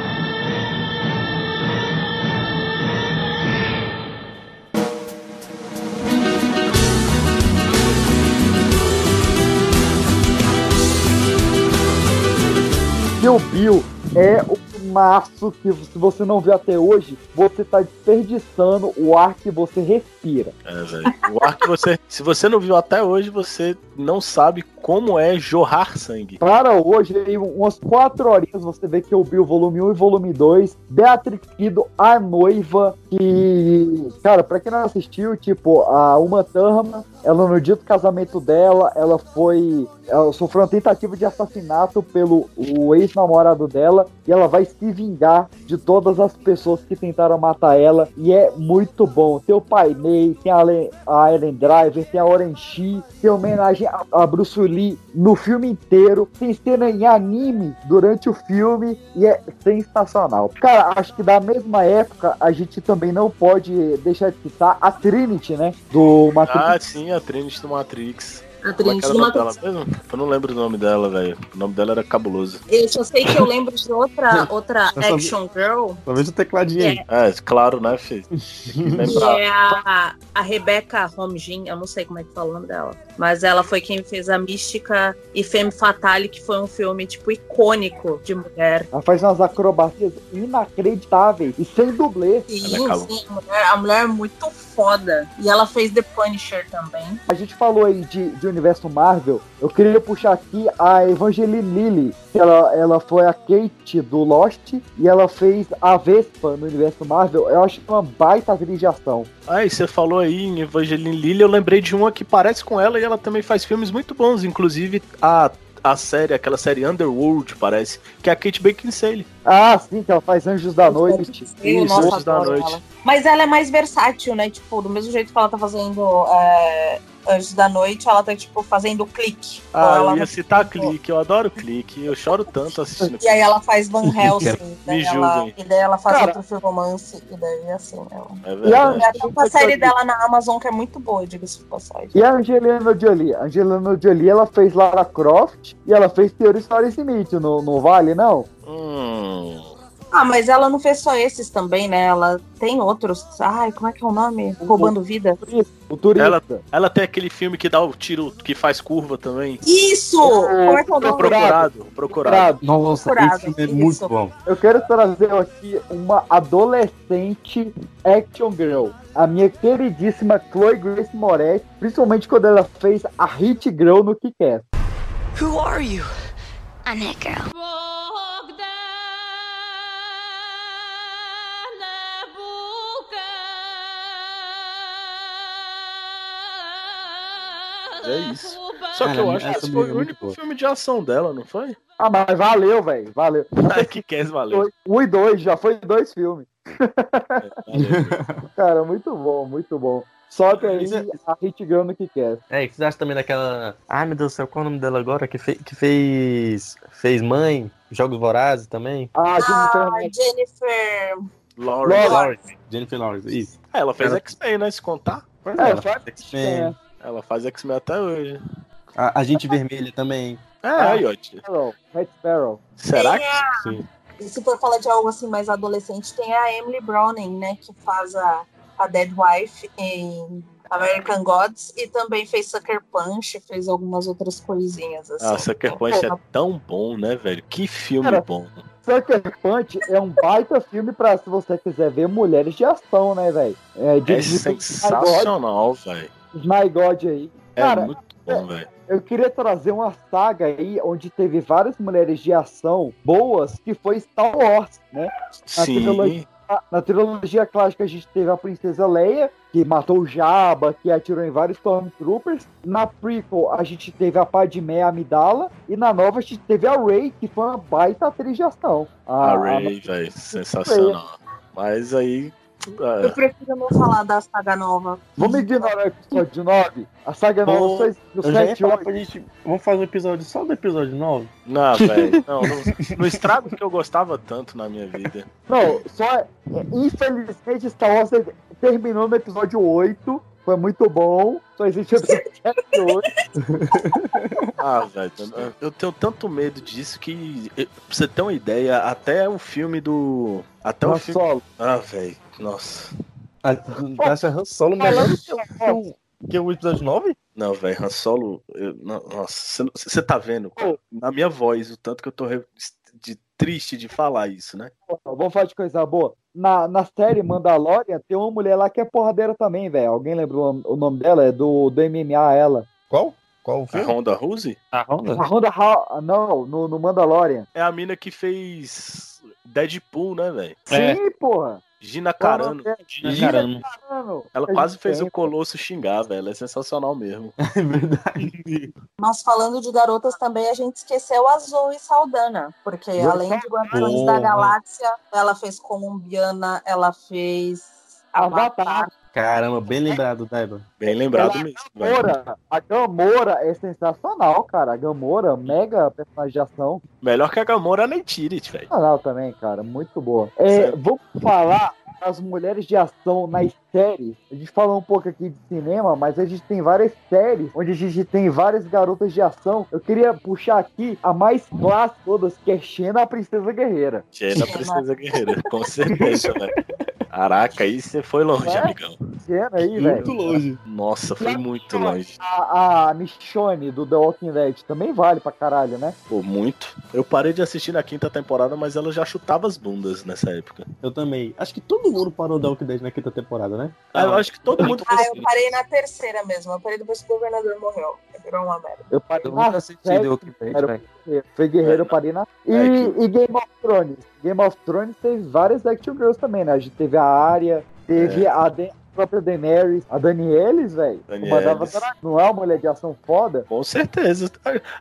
Kill Bill é o maço que se você não viu até hoje, você tá desperdiçando o ar que você respira. É, velho. O ar que você. Se você não viu até hoje, você não sabe como é jorrar sangue. Para hoje, em umas 4 horinhas, você vê que o Bill volume 1 e volume 2, Beatrix Kido, a noiva, que, cara, pra quem não assistiu, tipo, a Uma Thurman, ela no dia do casamento dela, ela foi, ela sofreu uma tentativa de assassinato pelo ex-namorado dela, e ela vai se vingar de todas as pessoas que tentaram matar ela, e é muito bom. Tem o Pai Mei, tem a, a Ellen Driver, tem a Oren Shi, tem homenagem a, a Bruce Lee no filme inteiro, tem cena em anime durante o filme e é sensacional. Cara, acho que da mesma época a gente também não pode deixar de citar a Trinity, né? Do Matrix. Ah, sim, a Trinity do Matrix. Como é Matrix. mesmo? Eu não lembro o nome dela, velho. O nome dela era cabuloso. Eu só sei que eu lembro de outra, outra Eu só vi- action girl, vejo o tecladinho aí. É, claro, né, filho? É a, a Rebecca Holmgren, eu não sei como é que fala o nome dela, mas ela foi quem fez a Mística e Femme Fatale, que foi um filme, tipo, icônico de mulher. Ela faz umas acrobacias inacreditáveis e sem dublê. Sim, sim, a mulher, a mulher é muito foda. E ela fez The Punisher também. A gente falou aí de, de universo Marvel. Eu queria puxar aqui a Evangeline Lilly. que Ela, ela foi a Kate do Lost e ela fez a Vespa no universo Marvel. Eu acho uma baita atriz de ação. Ah, e você falou aí em Evangeline Lilly, eu lembrei de uma que parece com ela e ela também faz filmes muito bons, inclusive a, a série, aquela série Underworld, parece, que é a Kate Beckinsale. Ah, sim, que ela faz Anjos da Noite. Isso, nossa, Anjos da Noite. ela. Mas ela é mais versátil, né? Tipo, do mesmo jeito que ela tá fazendo é, Anjos da Noite, ela tá, tipo, fazendo clique. Ah, ela eu ia não- citar clique, eu adoro clique, eu choro tanto assistindo E aí ela faz Van Helsing, Me daí ela, julguem. e daí ela faz Cara. outro filme romance, e daí assim, ela... É E a, E até uma série dela na Amazon que é muito boa, diga-se de passagem. e a Angelina Jolie? A Angelina Jolie, ela fez Lara Croft e ela fez Theory Story Smith, no, no Vale, não? Hum. Ah, mas ela não fez só esses também, né? Ela tem outros. Ai, como é que é o nome? Roubando Vida. O turista. Ela, ela tem aquele filme que dá o tiro, que faz curva também. Isso! Como é que é o nome? Procurado, procurado. Nossa, Procurado, esse filme é isso. muito bom. Eu quero trazer aqui uma adolescente action girl. A minha queridíssima Chloe Grace Moretz, principalmente quando ela fez a Hit Girl no Kick-Ass. Who are you? I'm that girl. É isso. Só que eu acho que esse foi é o único boa. filme de ação dela, não foi? Ah, mas valeu, velho. Valeu. Ai, que quer valeu. Um e dois, já foi dois filmes. valeu. Cara, muito bom, muito bom. Sobe aí Isso é- a Hit Girl no Kick-Ass. É, o que vocês acham também daquela. Ai meu Deus do céu, qual é o nome dela agora? Que, fe... que fez. Fez Mãe, Jogos Vorazes também? Ah, Jennifer Ah, Jennifer. Lawrence. Lawrence. Jennifer Lawrence, isso. É, ela fez Ela- X-Men, né? Se contar. Pois É, ela fez X-Men. Ela faz X-Men até hoje. A, a Gente Vermelha também. É, aí, ó. Sparrow. Red Sparrow. Será que. a- Sim. E se for falar de algo assim mais adolescente, tem a Emily Browning, né? Que faz a, a Dead Wife em American Gods e também fez Sucker Punch, fez algumas outras coisinhas assim. Ah, Sucker Punch é tão bom, né, velho? Que filme Cara, bom. Sucker Punch é um baita filme pra se você quiser ver mulheres de ação, né, velho? É, É sensacional, velho. Snygod aí. É Cara, muito bom, velho. eu queria trazer uma saga aí onde teve várias mulheres de ação boas, que foi Star Wars, né? Na Sim. trilogia, na trilogia clássica a gente teve a Princesa Leia, que matou o Jabba, que atirou em vários Stormtroopers. Na prequel a gente teve a Padmé Amidala. E na nova a gente teve a Rey, que foi uma baita atriz de ação. A Ray, velho, sensacional. Mas aí Ah. Eu prefiro não falar da saga nova. Vamos ignorar o episódio 9? A saga nova Pô, só existe no eu já ia 7 falar 8. pra gente. Vamos fazer um episódio só do episódio 9? Não, velho. Não, no, no estrago que eu gostava tanto na minha vida. Não, só. é, Infelizmente, Star Wars terminou no episódio 8. Foi muito bom. Só existe o episódio 7 e 8. Ah, velho, eu- tenho tanto medo disso que, pra você ter uma ideia, até o filme do. Até o filme. Solo. Ah, velho, nossa. Ah, tu acha Han Solo melhor do que o, que o episódio 9? Não, velho, Han Solo. eu- não, nossa, você tá vendo na minha voz o tanto que eu tô re- de triste de falar isso, né? Vamos falar de coisa boa. Na, na série Mandalorian tem uma mulher lá que é porradeira também, velho. Alguém lembrou o nome- dela? É do, do MMA, ela. Qual? Qual o A filme? Ronda Rousey? A Honda? A Ronda Ha- Não, no, no Mandalorian. É a mina que fez Deadpool, né, velho? É. Sim, porra. Gina Carano. Gina Carano. Carano. Ela A quase fez o Colosso xingar, velho. É sensacional mesmo. É verdade. Mas falando de garotas também, a gente esqueceu a Zoe Saldana, porque Zoe além de Guardiões da. Galáxia, ela fez Colombiana, ela fez Avatar. Caramba, bem lembrado, Daiba. Bem lembrado Ela- mesmo. Gamora. A Gamora é sensacional, cara. A Gamora, mega personagem de ação. Melhor que a Gamora nem Tirit, velho. Sensacional também, cara. Muito boa. É, vamos falar das mulheres de ação nas séries. A gente falou um pouco aqui de cinema, mas a gente tem várias séries onde a gente tem várias garotas de ação. Eu queria puxar aqui a mais clássica de todas, que é Xena, a Princesa Guerreira. Xena Princesa Guerreira, com certeza, velho. Caraca, aí você foi longe, É? amigão. Aí, velho. Muito longe. Nossa, foi muito longe. A, a Michonne do The Walking Dead também vale pra caralho, né? Pô, muito. Eu parei de assistir na quinta temporada, mas ela já chutava as bundas nessa época. Eu também. Acho que todo mundo parou da Walking Dead na quinta temporada, né? Ah, eu acho que todo mundo Ah, eu parei na terceira mesmo. Eu parei depois que o governador morreu. Virou uma merda. Eu parei Eu nunca assisti The Walking Dead, velho. Foi guerreiro, eu parei na. E, É e Game of Thrones. Game of Thrones teve várias Action Girls também, né? A gente teve a Arya, teve a, Da- a própria Daenerys, a Danielis, velho. Não é uma mulher de ação foda? Com certeza.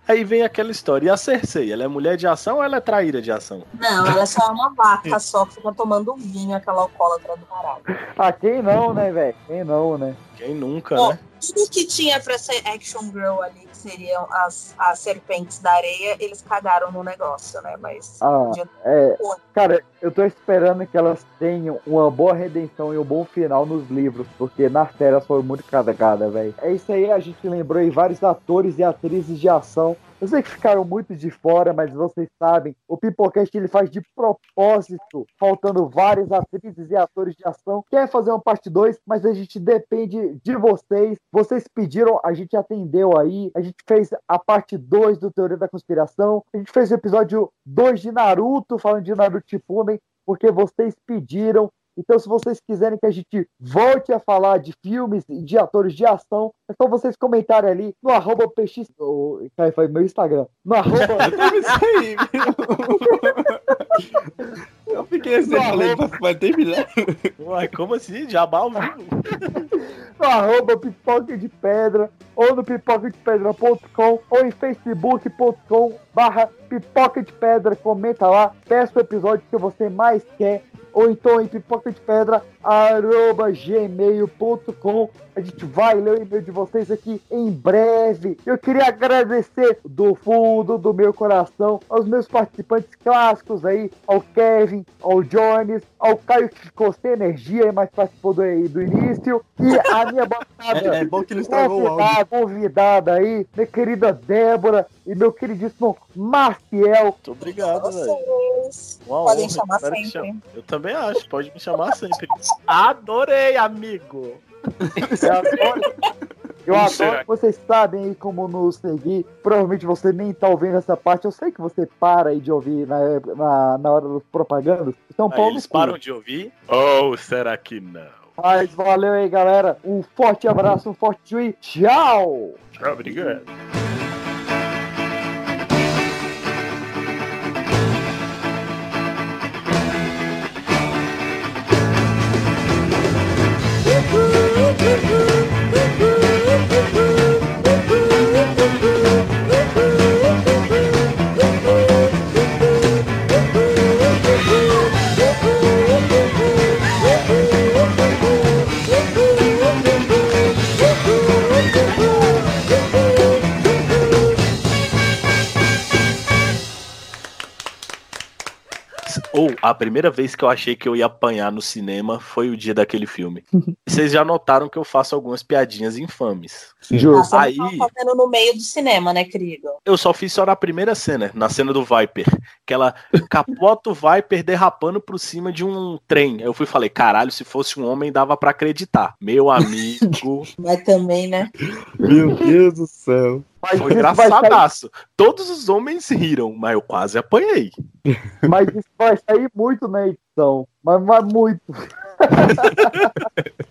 Aí vem aquela história. E a Cersei, ela é mulher de ação ou ela é traíra de ação? Não, ela só é uma vaca só que fica tomando vinho, aquela alcoólatra do caralho. Ah, quem não, né, velho? Quem não, né? Quem nunca, Bom, né? tudo que tinha pra ser action girl ali, que seriam as, as serpentes da areia, eles cagaram no negócio, né? Mas Ah, podia- é. Cara, eu tô esperando que elas tenham uma boa redenção e um bom final nos livros, porque nas séries foi muito cagada, velho. É isso aí, a gente lembrou aí vários atores e atrizes de ação. Eu sei que ficaram muito de fora, mas vocês sabem, o Pipocast ele faz de propósito, faltando várias atrizes e atores de ação. Quer fazer uma parte 2, mas a gente depende de vocês. Vocês pediram, a gente atendeu aí. A gente fez a parte 2 do Teoria da Conspiração. A gente fez o episódio 2 de Naruto, falando de Naruto Shippuden, porque vocês pediram. Então, se vocês quiserem que a gente volte a falar de filmes e de atores de ação, é só vocês comentarem ali no arroba px... Oh, foi meu Instagram. No arroba... Eu fiquei assim, eu falei, vai terminar. Uai, como assim? Jabá ao vivo? no arroba pipoca de pedra, ou no pipocadepedra.com, ou em facebook.com barra pipoca de pedra, comenta lá, peça o episódio que você mais quer, ou então em pipoca de pedra, arroba gmail.com, a gente vai ler o e-mail de vocês aqui em breve. Eu queria agradecer do fundo do meu coração aos meus participantes clássicos aí, ao Kevin, ao Jones, ao Caio que ficou sem energia, mas participou do, do início, e a minha bancada É, é bom que áudio. convidada, convidada aí, minha querida Débora e meu queridíssimo Maciel. Muito obrigado, velho. Podem honra, chamar espero sempre. chame. Eu também acho, pode me chamar sempre. Adorei, amigo! Eu adoro, eu adoro que vocês sabem aí como nos seguir. Provavelmente você nem tá ouvindo essa parte. Eu sei que você para aí de ouvir na, na, na hora dos propagandas. Então, Aí Paulo. eles param de ouvir? Ou será que não? Mas valeu aí, galera. Um forte abraço, um forte e tchau! Tchau, obrigado. A primeira vez que eu achei que eu ia apanhar no cinema foi o dia daquele filme. Vocês já notaram que eu faço algumas piadinhas infames. Ah, você Aí tá fazendo no meio do cinema, né, querido? eu só fiz só na primeira cena, na cena do Viper. Que ela capota o Viper derrapando por cima de um trem. Eu fui e falei, caralho, se fosse um homem dava pra acreditar. Meu amigo. Mas também, né? Meu Deus do céu. Foi engraçadaço. Todos os homens riram, mas eu quase apanhei. Mas isso vai sair muito na edição. Mas, mas muito.